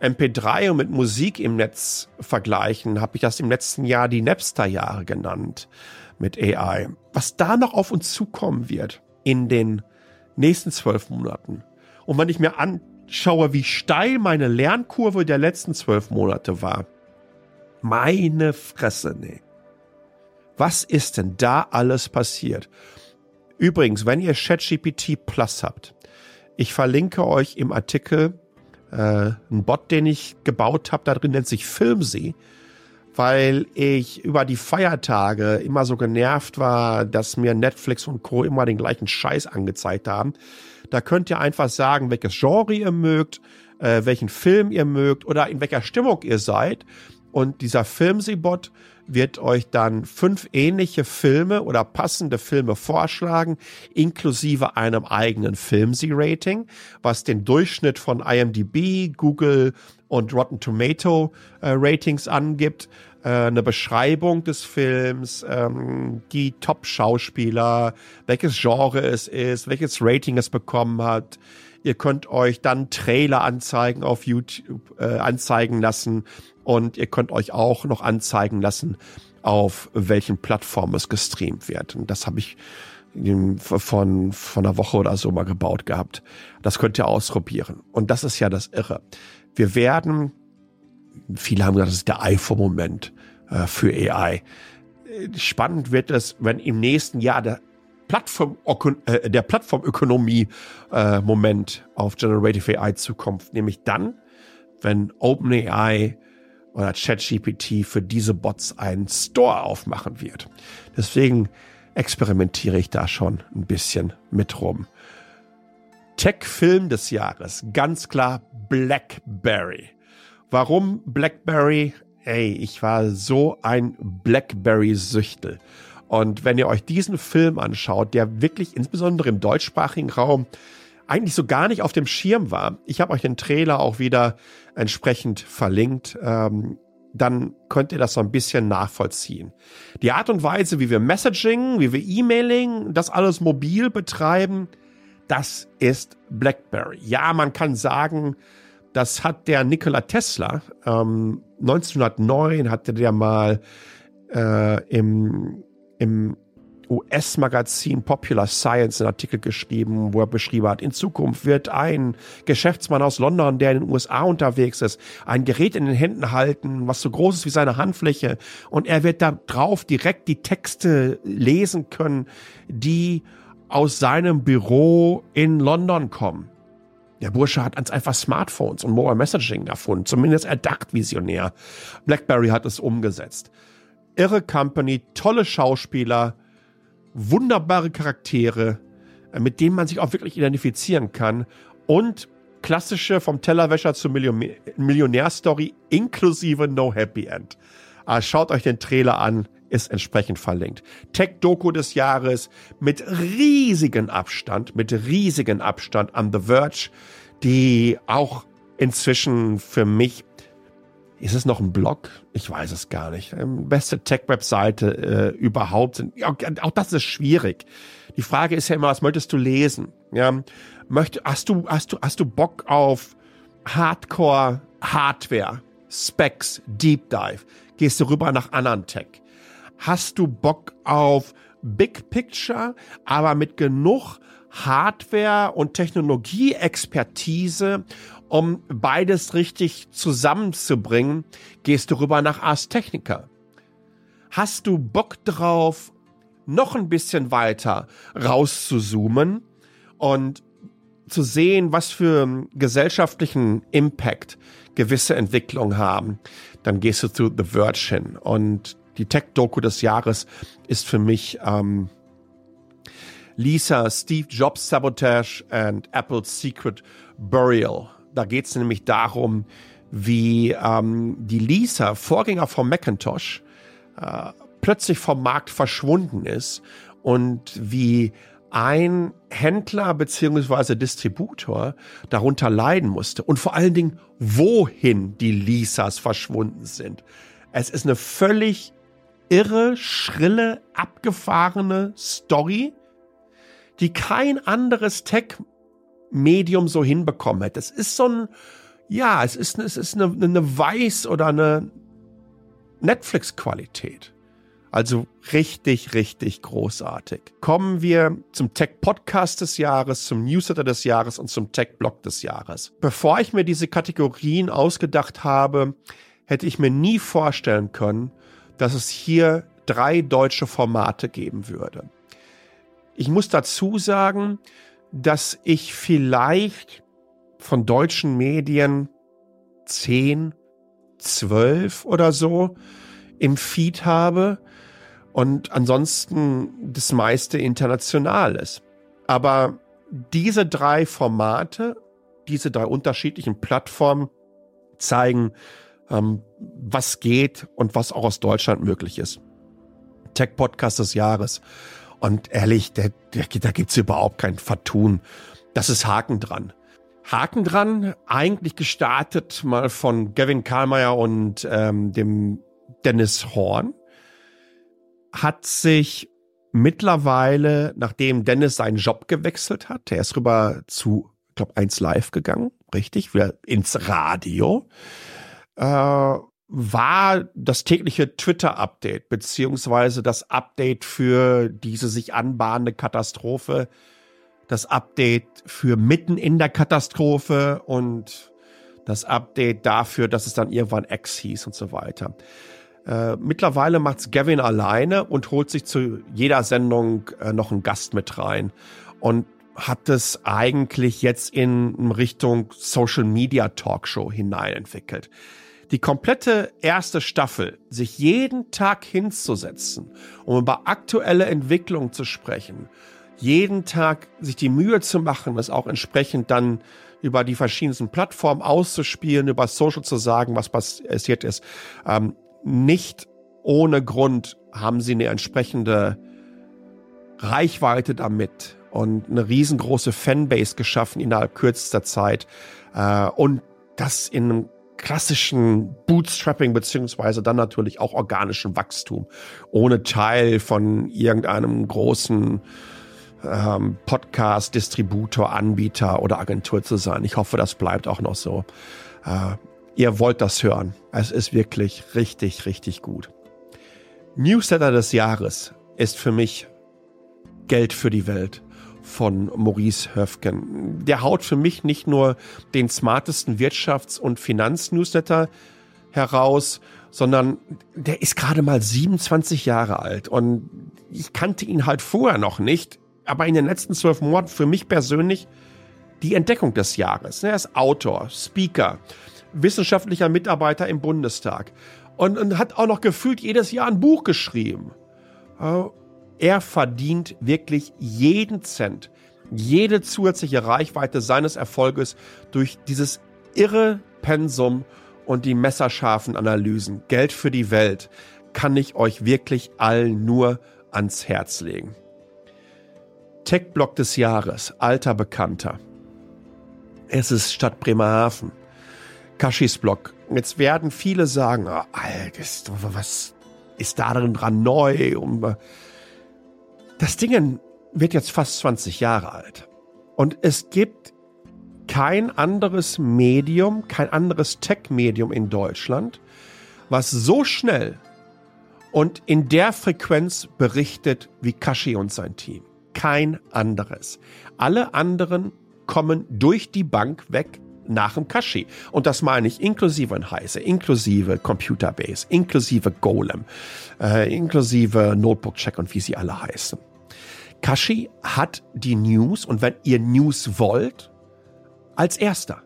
MP3 und mit Musik im Netz vergleichen, habe ich das im letzten Jahr die Napster-Jahre genannt mit AI. Was da noch auf uns zukommen wird in den nächsten zwölf Monaten. Und wenn ich mir anschaue, wie steil meine Lernkurve der letzten zwölf Monate war, meine Fresse, nee. Was ist denn da alles passiert? Übrigens, wenn ihr ChatGPT Plus habt, ich verlinke euch im Artikel äh, einen Bot, den ich gebaut habe, da drin nennt sich Filmsee, weil ich über die Feiertage immer so genervt war, dass mir Netflix und Co. immer den gleichen Scheiß angezeigt haben. Da könnt ihr einfach sagen, welches Genre ihr mögt, äh, welchen Film ihr mögt oder in welcher Stimmung ihr seid. Und dieser Filmsee-Bot wird euch dann fünf ähnliche Filme oder passende Filme vorschlagen, inklusive einem eigenen Filmsy-Rating, was den Durchschnitt von IMDb, Google und Rotten Tomato äh, Ratings angibt, äh, eine Beschreibung des Films, ähm, die Top-Schauspieler, welches Genre es ist, welches Rating es bekommen hat. Ihr könnt euch dann Trailer anzeigen auf YouTube, äh, anzeigen lassen und ihr könnt euch auch noch anzeigen lassen, auf welchen Plattformen es gestreamt wird. Und das habe ich von, von einer Woche oder so mal gebaut gehabt. Das könnt ihr ausprobieren. Und das ist ja das Irre. Wir werden, viele haben gesagt, das ist der iPhone-Moment äh, für AI. Spannend wird es, wenn im nächsten Jahr der Plattform, äh, der Plattformökonomie-Moment äh, auf Generative AI zukommt. Nämlich dann, wenn OpenAI oder ChatGPT für diese Bots einen Store aufmachen wird. Deswegen experimentiere ich da schon ein bisschen mit rum. Tech-Film des Jahres, ganz klar Blackberry. Warum Blackberry? Ey, ich war so ein Blackberry-Süchtel. Und wenn ihr euch diesen Film anschaut, der wirklich insbesondere im deutschsprachigen Raum eigentlich so gar nicht auf dem Schirm war. Ich habe euch den Trailer auch wieder entsprechend verlinkt. Ähm, dann könnt ihr das so ein bisschen nachvollziehen. Die Art und Weise, wie wir Messaging, wie wir E-Mailing, das alles mobil betreiben, das ist BlackBerry. Ja, man kann sagen, das hat der Nikola Tesla ähm, 1909 hatte der mal äh, im, im US-Magazin Popular Science einen Artikel geschrieben, wo er beschrieben hat, in Zukunft wird ein Geschäftsmann aus London, der in den USA unterwegs ist, ein Gerät in den Händen halten, was so groß ist wie seine Handfläche und er wird da drauf direkt die Texte lesen können, die aus seinem Büro in London kommen. Der Bursche hat ganz einfach Smartphones und Mobile Messaging erfunden, zumindest erdacht visionär. BlackBerry hat es umgesetzt. Irre Company, tolle Schauspieler, wunderbare Charaktere, äh, mit denen man sich auch wirklich identifizieren kann und klassische vom Tellerwäscher zur Millionär-Story inklusive No Happy End. Aber schaut euch den Trailer an, ist entsprechend verlinkt. Tech-Doku des Jahres mit riesigen Abstand, mit riesigen Abstand an The Verge, die auch inzwischen für mich ist es noch ein Blog? Ich weiß es gar nicht. Ähm, beste Tech-Webseite äh, überhaupt. Auch, das ist schwierig. Die Frage ist ja immer, was möchtest du lesen? Ja, möchte, hast du, hast du, hast du Bock auf Hardcore Hardware, Specs, Deep Dive? Gehst du rüber nach Anantech? Hast du Bock auf Big Picture, aber mit genug Hardware und Technologie-Expertise um beides richtig zusammenzubringen, gehst du rüber nach Ars Technica. Hast du Bock drauf, noch ein bisschen weiter rauszuzoomen und zu sehen, was für gesellschaftlichen Impact gewisse Entwicklungen haben, dann gehst du zu The Verge hin. Und die Tech-Doku des Jahres ist für mich ähm, Lisa Steve Jobs Sabotage and Apple's Secret Burial. Da geht es nämlich darum, wie ähm, die Lisa, Vorgänger von Macintosh, äh, plötzlich vom Markt verschwunden ist und wie ein Händler beziehungsweise Distributor darunter leiden musste und vor allen Dingen, wohin die Lisas verschwunden sind. Es ist eine völlig irre, schrille, abgefahrene Story, die kein anderes Tech Medium so hinbekommen hätte. Es ist so ein, ja, es ist, es ist eine, eine Weiß- oder eine Netflix-Qualität. Also richtig, richtig großartig. Kommen wir zum Tech-Podcast des Jahres, zum Newsletter des Jahres und zum Tech-Blog des Jahres. Bevor ich mir diese Kategorien ausgedacht habe, hätte ich mir nie vorstellen können, dass es hier drei deutsche Formate geben würde. Ich muss dazu sagen, dass ich vielleicht von deutschen Medien zehn, zwölf oder so im Feed habe und ansonsten das meiste international ist. Aber diese drei Formate, diese drei unterschiedlichen Plattformen zeigen, ähm, was geht und was auch aus Deutschland möglich ist. Tech Podcast des Jahres. Und ehrlich, der, da gibt's überhaupt kein Vertun. Das ist Haken dran. Haken dran, eigentlich gestartet mal von Gavin Karlmeier und ähm, dem Dennis Horn, hat sich mittlerweile, nachdem Dennis seinen Job gewechselt hat, der ist rüber zu, ich glaube, 1 Live gegangen, richtig, wieder ins Radio, äh, war das tägliche Twitter-Update, beziehungsweise das Update für diese sich anbahnende Katastrophe, das Update für mitten in der Katastrophe und das Update dafür, dass es dann irgendwann X hieß und so weiter. Äh, mittlerweile macht's Gavin alleine und holt sich zu jeder Sendung äh, noch einen Gast mit rein und hat es eigentlich jetzt in Richtung Social Media Talkshow hinein entwickelt die komplette erste Staffel, sich jeden Tag hinzusetzen, um über aktuelle Entwicklungen zu sprechen, jeden Tag sich die Mühe zu machen, das auch entsprechend dann über die verschiedensten Plattformen auszuspielen, über Social zu sagen, was passiert ist. Ähm, nicht ohne Grund haben sie eine entsprechende Reichweite damit und eine riesengroße Fanbase geschaffen innerhalb kürzester Zeit äh, und das in einem klassischen Bootstrapping beziehungsweise dann natürlich auch organischem Wachstum, ohne Teil von irgendeinem großen ähm, Podcast, Distributor, Anbieter oder Agentur zu sein. Ich hoffe, das bleibt auch noch so. Äh, ihr wollt das hören. Es ist wirklich richtig, richtig gut. Newsletter des Jahres ist für mich Geld für die Welt von Maurice Höfgen. Der haut für mich nicht nur den smartesten Wirtschafts- und Finanznewsletter heraus, sondern der ist gerade mal 27 Jahre alt und ich kannte ihn halt vorher noch nicht, aber in den letzten zwölf Monaten für mich persönlich die Entdeckung des Jahres. Er ist Autor, Speaker, wissenschaftlicher Mitarbeiter im Bundestag und, und hat auch noch gefühlt jedes Jahr ein Buch geschrieben. Er verdient wirklich jeden Cent, jede zusätzliche Reichweite seines Erfolges durch dieses irre Pensum und die messerscharfen Analysen. Geld für die Welt kann ich euch wirklich allen nur ans Herz legen. Tech-Block des Jahres, alter Bekannter. Es ist Stadt Bremerhaven. Kaschis Block. Jetzt werden viele sagen, oh, Alter, was ist da dran neu? Um, das Ding wird jetzt fast 20 Jahre alt. Und es gibt kein anderes Medium, kein anderes Tech-Medium in Deutschland, was so schnell und in der Frequenz berichtet wie Kashi und sein Team. Kein anderes. Alle anderen kommen durch die Bank weg nach dem Kashi. Und das meine ich inklusive ein Heise, inklusive Computerbase, inklusive Golem, äh, inklusive Notebook Check und wie sie alle heißen. Kashi hat die News und wenn ihr News wollt, als erster.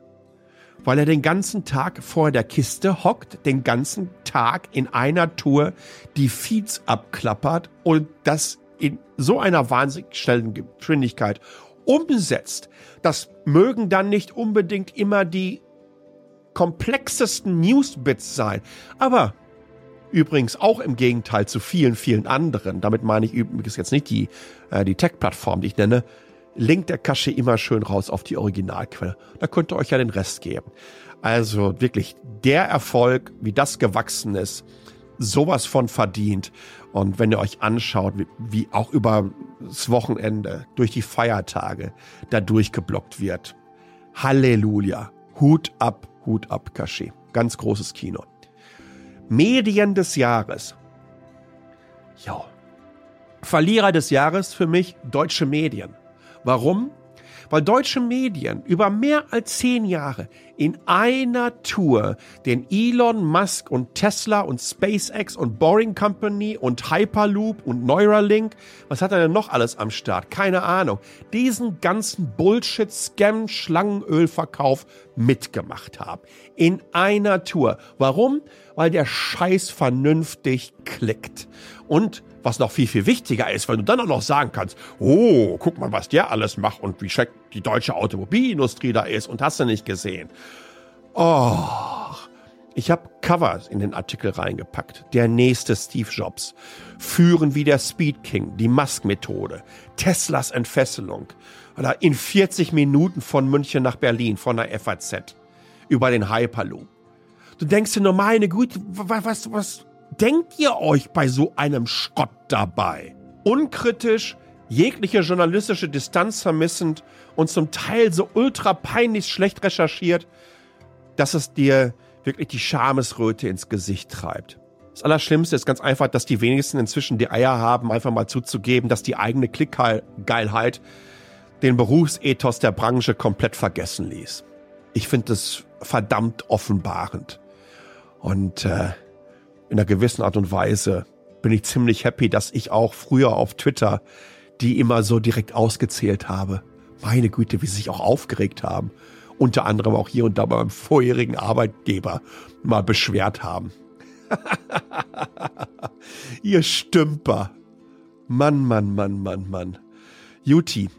Weil er den ganzen Tag vor der Kiste hockt, den ganzen Tag in einer Tour die Feeds abklappert und das in so einer wahnsinnig schnellen Geschwindigkeit umsetzt. Das mögen dann nicht unbedingt immer die komplexesten Newsbits sein, aber Übrigens auch im Gegenteil zu vielen, vielen anderen. Damit meine ich übrigens jetzt nicht die, äh, die Tech-Plattform, die ich nenne. Linkt der Kasche immer schön raus auf die Originalquelle. Da könnt ihr euch ja den Rest geben. Also wirklich der Erfolg, wie das gewachsen ist, sowas von verdient. Und wenn ihr euch anschaut, wie, wie auch über das Wochenende, durch die Feiertage, da durchgeblockt wird. Halleluja. Hut ab, Hut ab, Cachet. Ganz großes Kino. Medien des Jahres. Ja. Verlierer des Jahres für mich deutsche Medien. Warum? Weil deutsche Medien über mehr als zehn Jahre in einer Tour den Elon Musk und Tesla und SpaceX und Boring Company und Hyperloop und Neuralink, was hat er denn noch alles am Start? Keine Ahnung. Diesen ganzen Bullshit, Scam, Schlangenölverkauf mitgemacht haben. In einer Tour. Warum? Weil der Scheiß vernünftig klickt. Und was noch viel, viel wichtiger ist, wenn du dann auch noch sagen kannst, oh, guck mal, was der alles macht und wie schlecht die deutsche Automobilindustrie da ist und hast du nicht gesehen. Oh, ich habe Covers in den Artikel reingepackt. Der nächste Steve Jobs. Führen wie der Speed King, die Musk-Methode, Teslas Entfesselung. Oder in 40 Minuten von München nach Berlin von der FAZ. Über den Hyperloop. Du denkst dir nur, meine Güte, was, was, denkt ihr euch bei so einem Schrott dabei? Unkritisch, jegliche journalistische Distanz vermissend und zum Teil so ultra peinlich schlecht recherchiert, dass es dir wirklich die Schamesröte ins Gesicht treibt. Das Allerschlimmste ist ganz einfach, dass die wenigsten inzwischen die Eier haben, einfach mal zuzugeben, dass die eigene Klickgeilheit den Berufsethos der Branche komplett vergessen ließ. Ich finde das verdammt offenbarend. Und äh, in einer gewissen Art und Weise bin ich ziemlich happy, dass ich auch früher auf Twitter die immer so direkt ausgezählt habe. Meine Güte, wie sie sich auch aufgeregt haben. Unter anderem auch hier und da beim vorherigen Arbeitgeber mal beschwert haben. Ihr Stümper. Mann, Mann, Mann, Mann, Mann. Juti,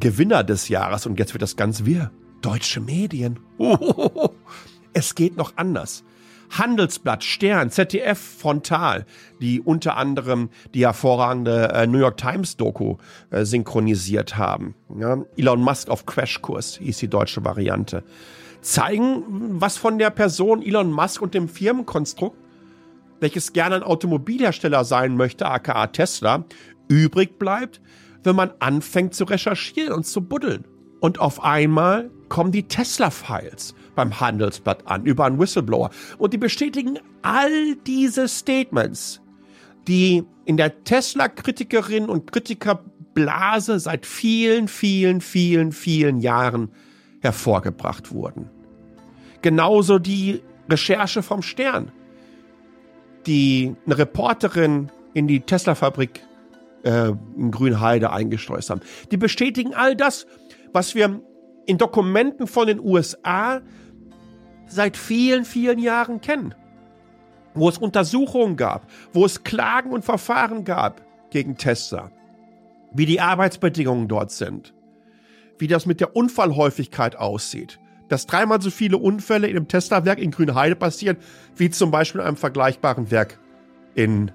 Gewinner des Jahres und jetzt wird das ganz wir. Deutsche Medien. Es geht noch anders. Handelsblatt, Stern, ZDF, Frontal, die unter anderem die hervorragende äh, New York Times Doku äh, synchronisiert haben. Ja, Elon Musk auf Crashkurs hieß die deutsche Variante. Zeigen, was von der Person Elon Musk und dem Firmenkonstrukt, welches gerne ein Automobilhersteller sein möchte, aka Tesla, übrig bleibt, wenn man anfängt zu recherchieren und zu buddeln. Und auf einmal kommen die Tesla-Files beim Handelsblatt an über einen Whistleblower. Und die bestätigen all diese Statements, die in der Tesla-Kritikerinnen und Kritikerblase seit vielen, vielen, vielen, vielen Jahren hervorgebracht wurden. Genauso die Recherche vom Stern, die eine Reporterin in die Tesla-Fabrik äh, in Grünheide eingeschleust haben. Die bestätigen all das, was wir in Dokumenten von den USA seit vielen, vielen Jahren kennen. Wo es Untersuchungen gab, wo es Klagen und Verfahren gab gegen Tesla. Wie die Arbeitsbedingungen dort sind. Wie das mit der Unfallhäufigkeit aussieht. Dass dreimal so viele Unfälle in einem Tesla-Werk in Grünheide passieren, wie zum Beispiel in einem vergleichbaren Werk in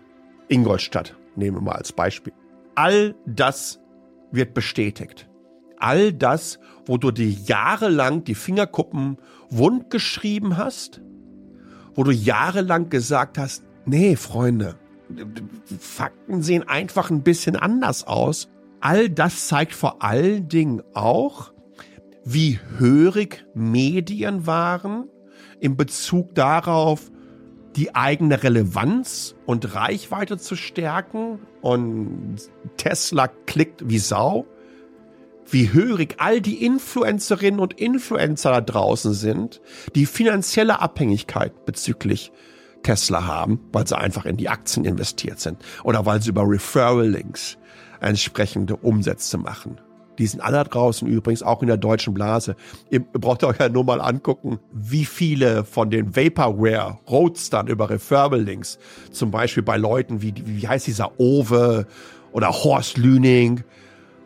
Ingolstadt. Nehmen wir mal als Beispiel. All das wird bestätigt all das, wo du dir jahrelang die Fingerkuppen wund geschrieben hast, wo du jahrelang gesagt hast, nee, Freunde, Fakten sehen einfach ein bisschen anders aus. All das zeigt vor allen Dingen auch, wie hörig Medien waren in Bezug darauf, die eigene Relevanz und Reichweite zu stärken. Und Tesla klickt wie Sau wie hörig all die Influencerinnen und Influencer da draußen sind, die finanzielle Abhängigkeit bezüglich Tesla haben, weil sie einfach in die Aktien investiert sind oder weil sie über Referral-Links entsprechende Umsätze machen. Die sind alle draußen übrigens auch in der deutschen Blase. Ihr braucht euch ja nur mal angucken, wie viele von den Vaporware Roadstern über Referral-Links, zum Beispiel bei Leuten wie, wie heißt dieser Owe oder Horst Lüning,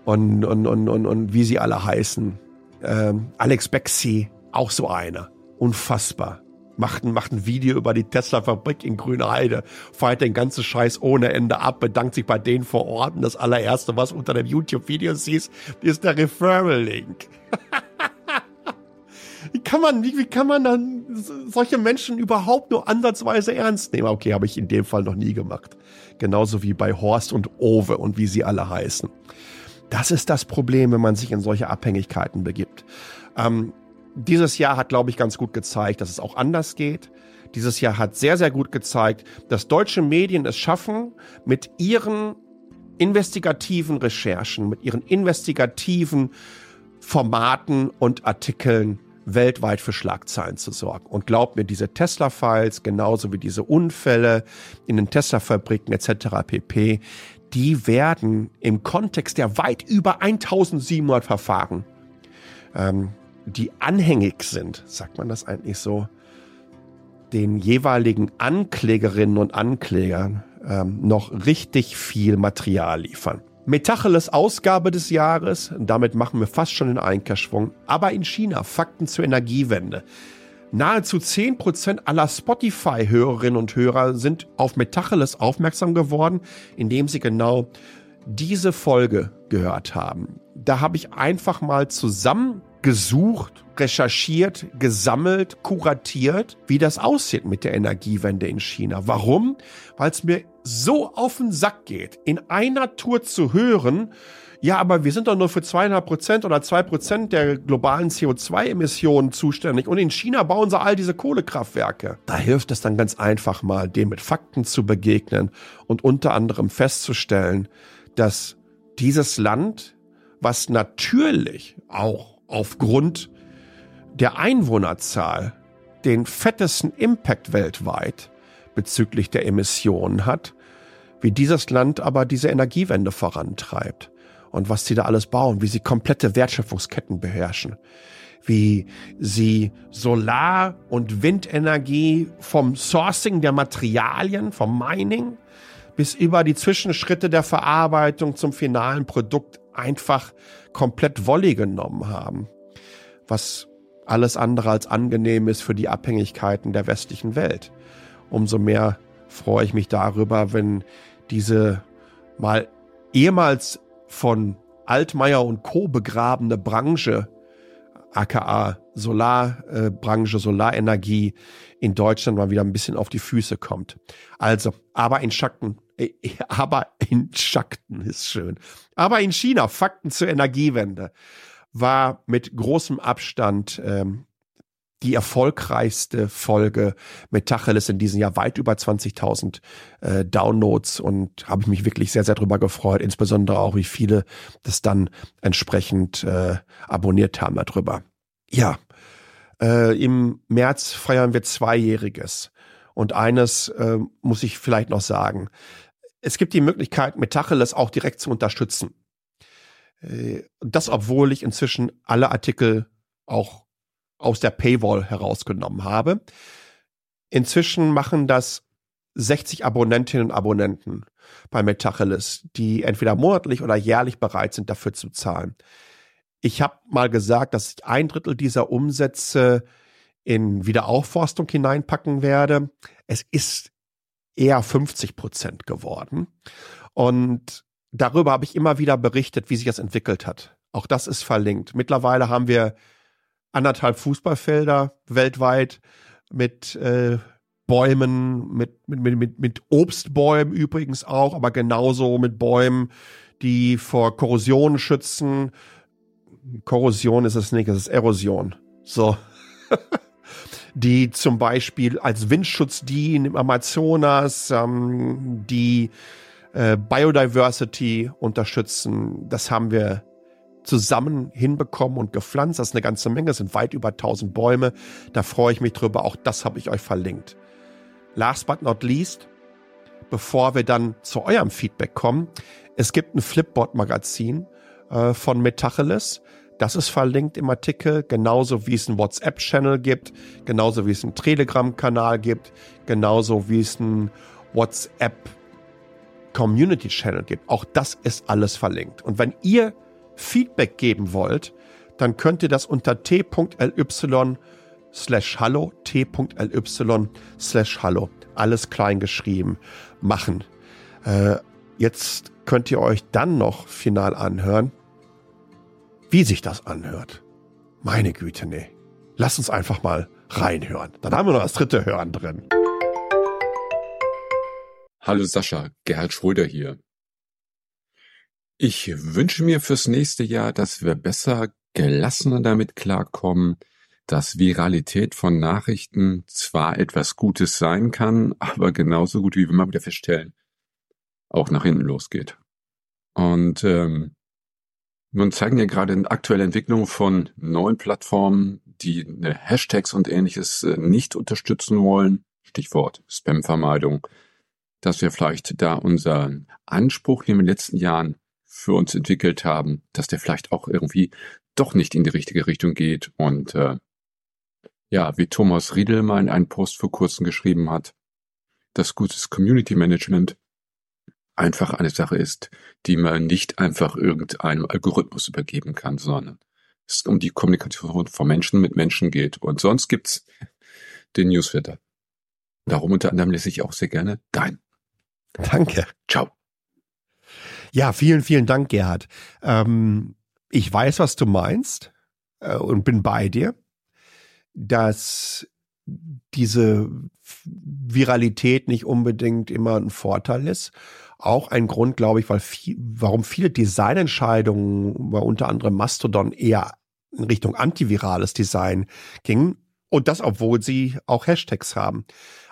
und, und, und, und, und wie sie alle heißen. Ähm, Alex Bexy, auch so einer. Unfassbar. Macht ein, macht ein Video über die Tesla-Fabrik in Grünheide, feiert den ganzen Scheiß ohne Ende ab, bedankt sich bei denen vor Ort und das allererste, was unter dem YouTube-Video siehst, ist der Referral-Link. wie kann man, wie, wie kann man dann solche Menschen überhaupt nur ansatzweise ernst nehmen? Okay, habe ich in dem Fall noch nie gemacht. Genauso wie bei Horst und Owe und wie sie alle heißen. Das ist das Problem, wenn man sich in solche Abhängigkeiten begibt. Ähm, dieses Jahr hat, glaube ich, ganz gut gezeigt, dass es auch anders geht. Dieses Jahr hat sehr, sehr gut gezeigt, dass deutsche Medien es schaffen, mit ihren investigativen Recherchen, mit ihren investigativen Formaten und Artikeln weltweit für Schlagzeilen zu sorgen. Und glaubt mir, diese Tesla-Files, genauso wie diese Unfälle in den Tesla-Fabriken etc. pp., die werden im Kontext der weit über 1700 Verfahren, ähm, die anhängig sind, sagt man das eigentlich so, den jeweiligen Anklägerinnen und Anklägern ähm, noch richtig viel Material liefern. Metacheles Ausgabe des Jahres, damit machen wir fast schon den Einkehrschwung, aber in China Fakten zur Energiewende. Nahezu 10% aller Spotify-Hörerinnen und Hörer sind auf Metacheles aufmerksam geworden, indem sie genau diese Folge gehört haben. Da habe ich einfach mal zusammengesucht, recherchiert, gesammelt, kuratiert, wie das aussieht mit der Energiewende in China. Warum? Weil es mir so auf den Sack geht, in einer Tour zu hören, ja, aber wir sind doch nur für zweieinhalb Prozent oder zwei Prozent der globalen CO2-Emissionen zuständig und in China bauen sie all diese Kohlekraftwerke. Da hilft es dann ganz einfach mal, dem mit Fakten zu begegnen und unter anderem festzustellen, dass dieses Land, was natürlich auch aufgrund der Einwohnerzahl den fettesten Impact weltweit bezüglich der Emissionen hat, wie dieses Land aber diese Energiewende vorantreibt und was sie da alles bauen, wie sie komplette Wertschöpfungsketten beherrschen, wie sie Solar- und Windenergie vom Sourcing der Materialien, vom Mining bis über die Zwischenschritte der Verarbeitung zum finalen Produkt einfach komplett Wolle genommen haben, was alles andere als angenehm ist für die Abhängigkeiten der westlichen Welt. Umso mehr freue ich mich darüber, wenn diese mal ehemals von Altmaier und Co. begrabene Branche, aka Solarbranche, äh, Solarenergie in Deutschland mal wieder ein bisschen auf die Füße kommt. Also, aber in Schatten, äh, aber in Schatten ist schön. Aber in China, Fakten zur Energiewende, war mit großem Abstand ähm, die erfolgreichste Folge mit Tacheles in diesem Jahr weit über 20.000 äh, Downloads und habe ich mich wirklich sehr, sehr drüber gefreut, insbesondere auch, wie viele das dann entsprechend äh, abonniert haben darüber. Ja, äh, im März feiern wir Zweijähriges und eines äh, muss ich vielleicht noch sagen. Es gibt die Möglichkeit, Metacheles auch direkt zu unterstützen. Äh, das, obwohl ich inzwischen alle Artikel auch aus der Paywall herausgenommen habe. Inzwischen machen das 60 Abonnentinnen und Abonnenten bei Metacheles, die entweder monatlich oder jährlich bereit sind, dafür zu zahlen. Ich habe mal gesagt, dass ich ein Drittel dieser Umsätze in Wiederaufforstung hineinpacken werde. Es ist eher 50 Prozent geworden. Und darüber habe ich immer wieder berichtet, wie sich das entwickelt hat. Auch das ist verlinkt. Mittlerweile haben wir anderthalb Fußballfelder weltweit mit äh, Bäumen, mit, mit, mit, mit Obstbäumen übrigens auch, aber genauso mit Bäumen, die vor Korrosion schützen. Korrosion ist es nicht, es ist Erosion. So. die zum Beispiel als Windschutz dienen im Amazonas, ähm, die äh, Biodiversity unterstützen. Das haben wir zusammen hinbekommen und gepflanzt. Das ist eine ganze Menge, das sind weit über 1000 Bäume. Da freue ich mich drüber. Auch das habe ich euch verlinkt. Last but not least, bevor wir dann zu eurem Feedback kommen, es gibt ein Flipboard-Magazin äh, von Metacheles. Das ist verlinkt im Artikel, genauso wie es einen WhatsApp-Channel gibt, genauso wie es einen Telegram-Kanal gibt, genauso wie es einen WhatsApp Community Channel gibt. Auch das ist alles verlinkt. Und wenn ihr Feedback geben wollt, dann könnt ihr das unter t.ly slash hallo, t.ly slash hallo, alles klein geschrieben, machen. Äh, jetzt könnt ihr euch dann noch final anhören, wie sich das anhört. Meine Güte, nee. Lasst uns einfach mal reinhören. Dann haben wir noch das dritte Hören drin. Hallo Sascha, Gerhard Schröder hier. Ich wünsche mir fürs nächste Jahr, dass wir besser, gelassener damit klarkommen, dass Viralität von Nachrichten zwar etwas Gutes sein kann, aber genauso gut, wie wir mal wieder feststellen, auch nach hinten losgeht. Und ähm, nun zeigen ja gerade aktuelle Entwicklungen von neuen Plattformen, die Hashtags und ähnliches äh, nicht unterstützen wollen, Stichwort Spamvermeidung, dass wir vielleicht da unseren Anspruch, den wir in den letzten Jahren für uns entwickelt haben, dass der vielleicht auch irgendwie doch nicht in die richtige Richtung geht und äh, ja, wie Thomas Riedel mal in einem Post vor kurzem geschrieben hat, dass gutes Community Management einfach eine Sache ist, die man nicht einfach irgendeinem Algorithmus übergeben kann, sondern es um die Kommunikation von Menschen mit Menschen geht. Und sonst gibt's den Newsletter. Darum unter anderem lese ich auch sehr gerne dein. Danke. Ciao. Ja, vielen, vielen Dank, Gerhard. Ähm, ich weiß, was du meinst äh, und bin bei dir dass diese Viralität nicht unbedingt immer ein Vorteil ist. Auch ein Grund, glaube ich, weil viel, warum viele Designentscheidungen, bei unter anderem Mastodon eher in Richtung antivirales Design gingen. Und das, obwohl sie auch Hashtags haben.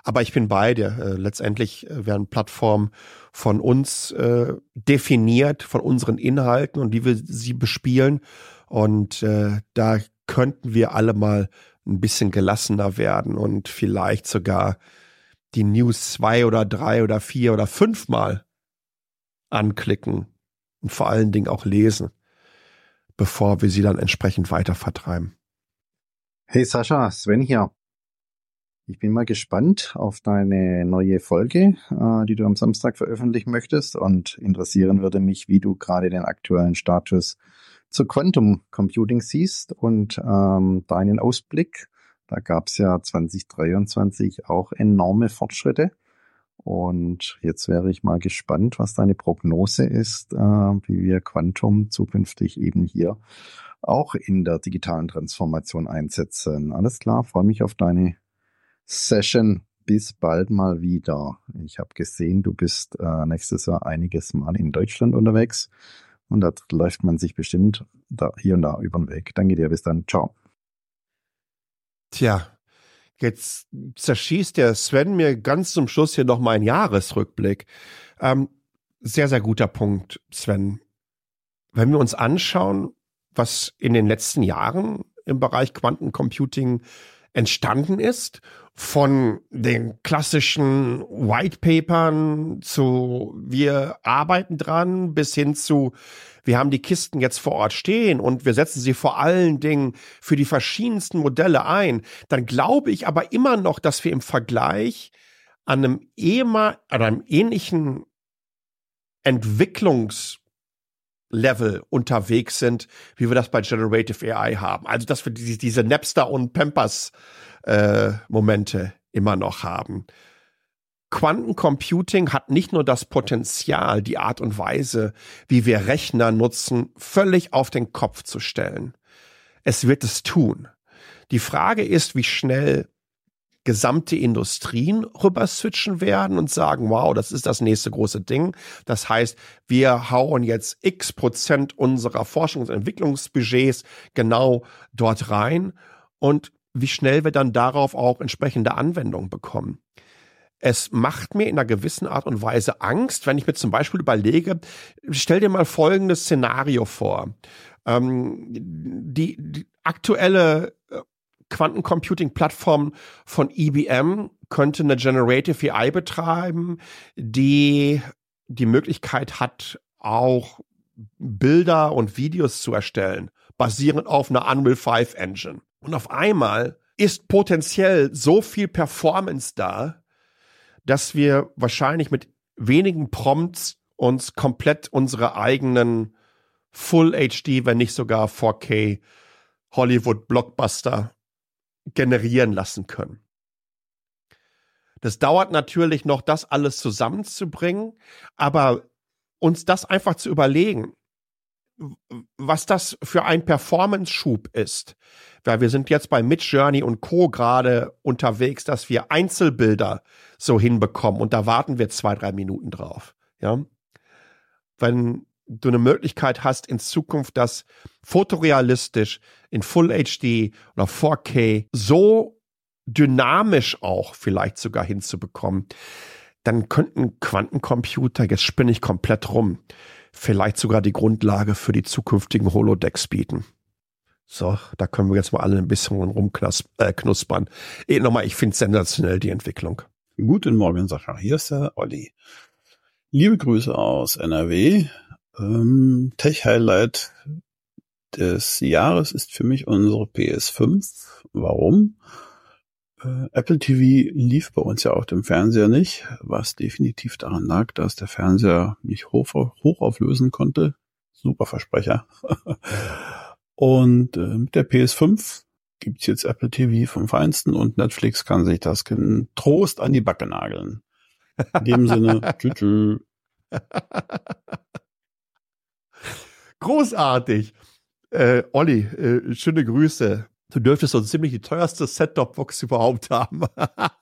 Aber ich bin bei dir. Äh, letztendlich äh, werden Plattformen von uns äh, definiert, von unseren Inhalten und wie wir sie bespielen. Und äh, da könnten wir alle mal ein bisschen gelassener werden und vielleicht sogar die News zwei oder drei oder vier oder fünfmal anklicken und vor allen Dingen auch lesen, bevor wir sie dann entsprechend weiter vertreiben. Hey Sascha, Sven hier. Ich bin mal gespannt auf deine neue Folge, äh, die du am Samstag veröffentlichen möchtest und interessieren würde mich, wie du gerade den aktuellen Status zu Quantum Computing siehst und ähm, deinen Ausblick. Da gab es ja 2023 auch enorme Fortschritte. Und jetzt wäre ich mal gespannt, was deine Prognose ist, äh, wie wir Quantum zukünftig eben hier auch in der digitalen Transformation einsetzen. Alles klar, freue mich auf deine Session. Bis bald mal wieder. Ich habe gesehen, du bist äh, nächstes Jahr einiges Mal in Deutschland unterwegs. Und da läuft man sich bestimmt da, hier und da über den Weg. Danke dir, bis dann. Ciao. Tja, jetzt zerschießt der Sven mir ganz zum Schluss hier noch mal einen Jahresrückblick. Ähm, sehr, sehr guter Punkt, Sven. Wenn wir uns anschauen, was in den letzten Jahren im Bereich Quantencomputing entstanden ist. Von den klassischen White Papern zu wir arbeiten dran bis hin zu wir haben die Kisten jetzt vor Ort stehen und wir setzen sie vor allen Dingen für die verschiedensten Modelle ein, dann glaube ich aber immer noch, dass wir im Vergleich an einem, ehemal, an einem ähnlichen Entwicklungs Level unterwegs sind, wie wir das bei Generative AI haben. Also, dass wir die, diese Napster und Pampers äh, Momente immer noch haben. Quantencomputing hat nicht nur das Potenzial, die Art und Weise, wie wir Rechner nutzen, völlig auf den Kopf zu stellen. Es wird es tun. Die Frage ist, wie schnell gesamte Industrien rüber switchen werden und sagen, wow, das ist das nächste große Ding. Das heißt, wir hauen jetzt x Prozent unserer Forschungs- und Entwicklungsbudgets genau dort rein und wie schnell wir dann darauf auch entsprechende Anwendungen bekommen. Es macht mir in einer gewissen Art und Weise Angst, wenn ich mir zum Beispiel überlege, stell dir mal folgendes Szenario vor. Ähm, die, die aktuelle Quantencomputing-Plattform von IBM könnte eine Generative AI betreiben, die die Möglichkeit hat, auch Bilder und Videos zu erstellen, basierend auf einer Unreal 5 Engine. Und auf einmal ist potenziell so viel Performance da, dass wir wahrscheinlich mit wenigen Prompts uns komplett unsere eigenen Full HD, wenn nicht sogar 4K Hollywood Blockbuster generieren lassen können. Das dauert natürlich noch, das alles zusammenzubringen, aber uns das einfach zu überlegen. was das für ein Performance-Schub ist. Weil wir sind jetzt bei Midjourney und Co. gerade unterwegs, dass wir Einzelbilder so hinbekommen und da warten wir zwei, drei Minuten drauf. Ja. Wenn du eine Möglichkeit hast, in Zukunft das fotorealistisch in Full HD oder 4K so dynamisch auch vielleicht sogar hinzubekommen, dann könnten Quantencomputer, jetzt spinne ich komplett rum, vielleicht sogar die Grundlage für die zukünftigen Holodecks bieten. So, da können wir jetzt mal alle ein bisschen rumknuspern. Äh, nochmal, ich finde sensationell, die Entwicklung. Guten Morgen, Sascha. Hier ist der Olli. Liebe Grüße aus NRW. Ähm, Tech-Highlight des Jahres ist für mich unsere PS5. Warum? Äh, Apple TV lief bei uns ja auf dem Fernseher nicht, was definitiv daran lag, dass der Fernseher nicht hoch, auflösen konnte. Super Versprecher. und äh, mit der PS5 gibt's jetzt Apple TV vom Feinsten und Netflix kann sich das Trost an die Backe nageln. In dem Sinne, tschüss. Großartig. Äh, Olli, äh, schöne Grüße. Du dürftest so ziemlich die teuerste Set-Top-Box überhaupt haben.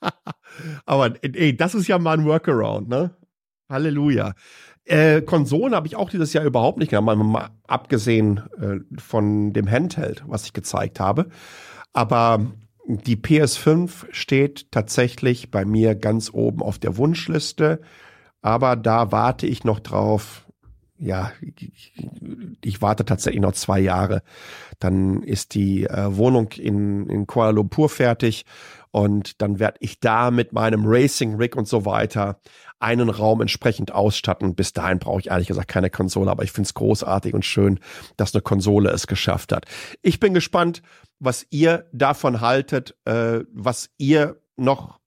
Aber ey, das ist ja mal ein Workaround, ne? Halleluja. Äh, Konsolen habe ich auch dieses Jahr überhaupt nicht gehabt, mal abgesehen äh, von dem Handheld, was ich gezeigt habe. Aber die PS5 steht tatsächlich bei mir ganz oben auf der Wunschliste. Aber da warte ich noch drauf, ja, ich warte tatsächlich noch zwei Jahre. Dann ist die äh, Wohnung in, in Kuala Lumpur fertig und dann werde ich da mit meinem Racing Rig und so weiter einen Raum entsprechend ausstatten. Bis dahin brauche ich ehrlich gesagt keine Konsole, aber ich finde es großartig und schön, dass eine Konsole es geschafft hat. Ich bin gespannt, was ihr davon haltet, äh, was ihr noch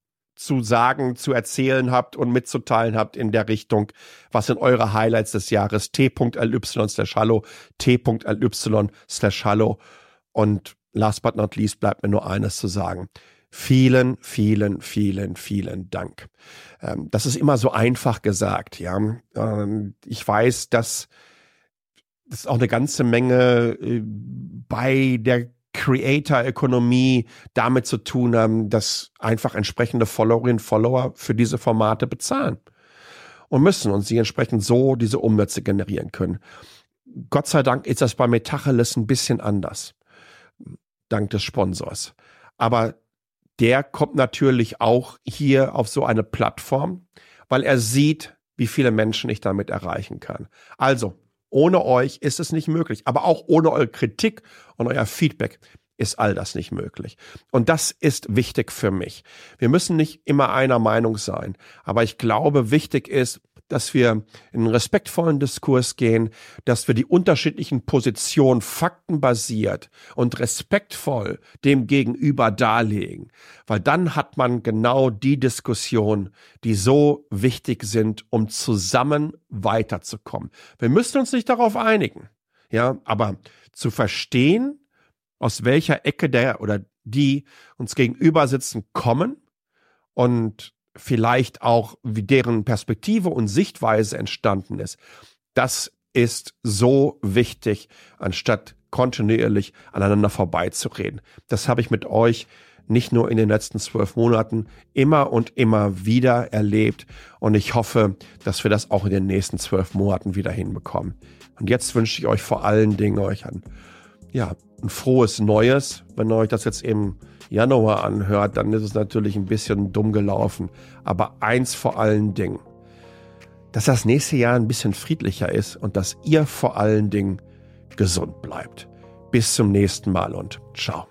zu sagen, zu erzählen habt und mitzuteilen habt in der Richtung, was sind eure Highlights des Jahres, t.ly slash hallo, t.ly slash hallo und last but not least bleibt mir nur eines zu sagen. Vielen, vielen, vielen, vielen Dank. Ähm, das ist immer so einfach gesagt, ja. Ähm, ich weiß, dass es auch eine ganze Menge äh, bei der Creator-Ökonomie damit zu tun haben, dass einfach entsprechende Followerinnen und Follower für diese Formate bezahlen und müssen und sie entsprechend so diese Umsätze generieren können. Gott sei Dank ist das bei Metacheles ein bisschen anders, dank des Sponsors. Aber der kommt natürlich auch hier auf so eine Plattform, weil er sieht, wie viele Menschen ich damit erreichen kann. Also, ohne euch ist es nicht möglich. Aber auch ohne eure Kritik und euer Feedback ist all das nicht möglich. Und das ist wichtig für mich. Wir müssen nicht immer einer Meinung sein. Aber ich glaube, wichtig ist, dass wir in einen respektvollen Diskurs gehen, dass wir die unterschiedlichen Positionen faktenbasiert und respektvoll dem Gegenüber darlegen, weil dann hat man genau die Diskussion, die so wichtig sind, um zusammen weiterzukommen. Wir müssen uns nicht darauf einigen, ja, aber zu verstehen, aus welcher Ecke der oder die uns gegenüber sitzen, kommen und vielleicht auch, wie deren Perspektive und Sichtweise entstanden ist. Das ist so wichtig, anstatt kontinuierlich aneinander vorbeizureden. Das habe ich mit euch nicht nur in den letzten zwölf Monaten immer und immer wieder erlebt. Und ich hoffe, dass wir das auch in den nächsten zwölf Monaten wieder hinbekommen. Und jetzt wünsche ich euch vor allen Dingen euch ein, ja, ein frohes Neues. Wenn ihr euch das jetzt im Januar anhört, dann ist es natürlich ein bisschen dumm gelaufen. Aber eins vor allen Dingen, dass das nächste Jahr ein bisschen friedlicher ist und dass ihr vor allen Dingen gesund bleibt. Bis zum nächsten Mal und ciao.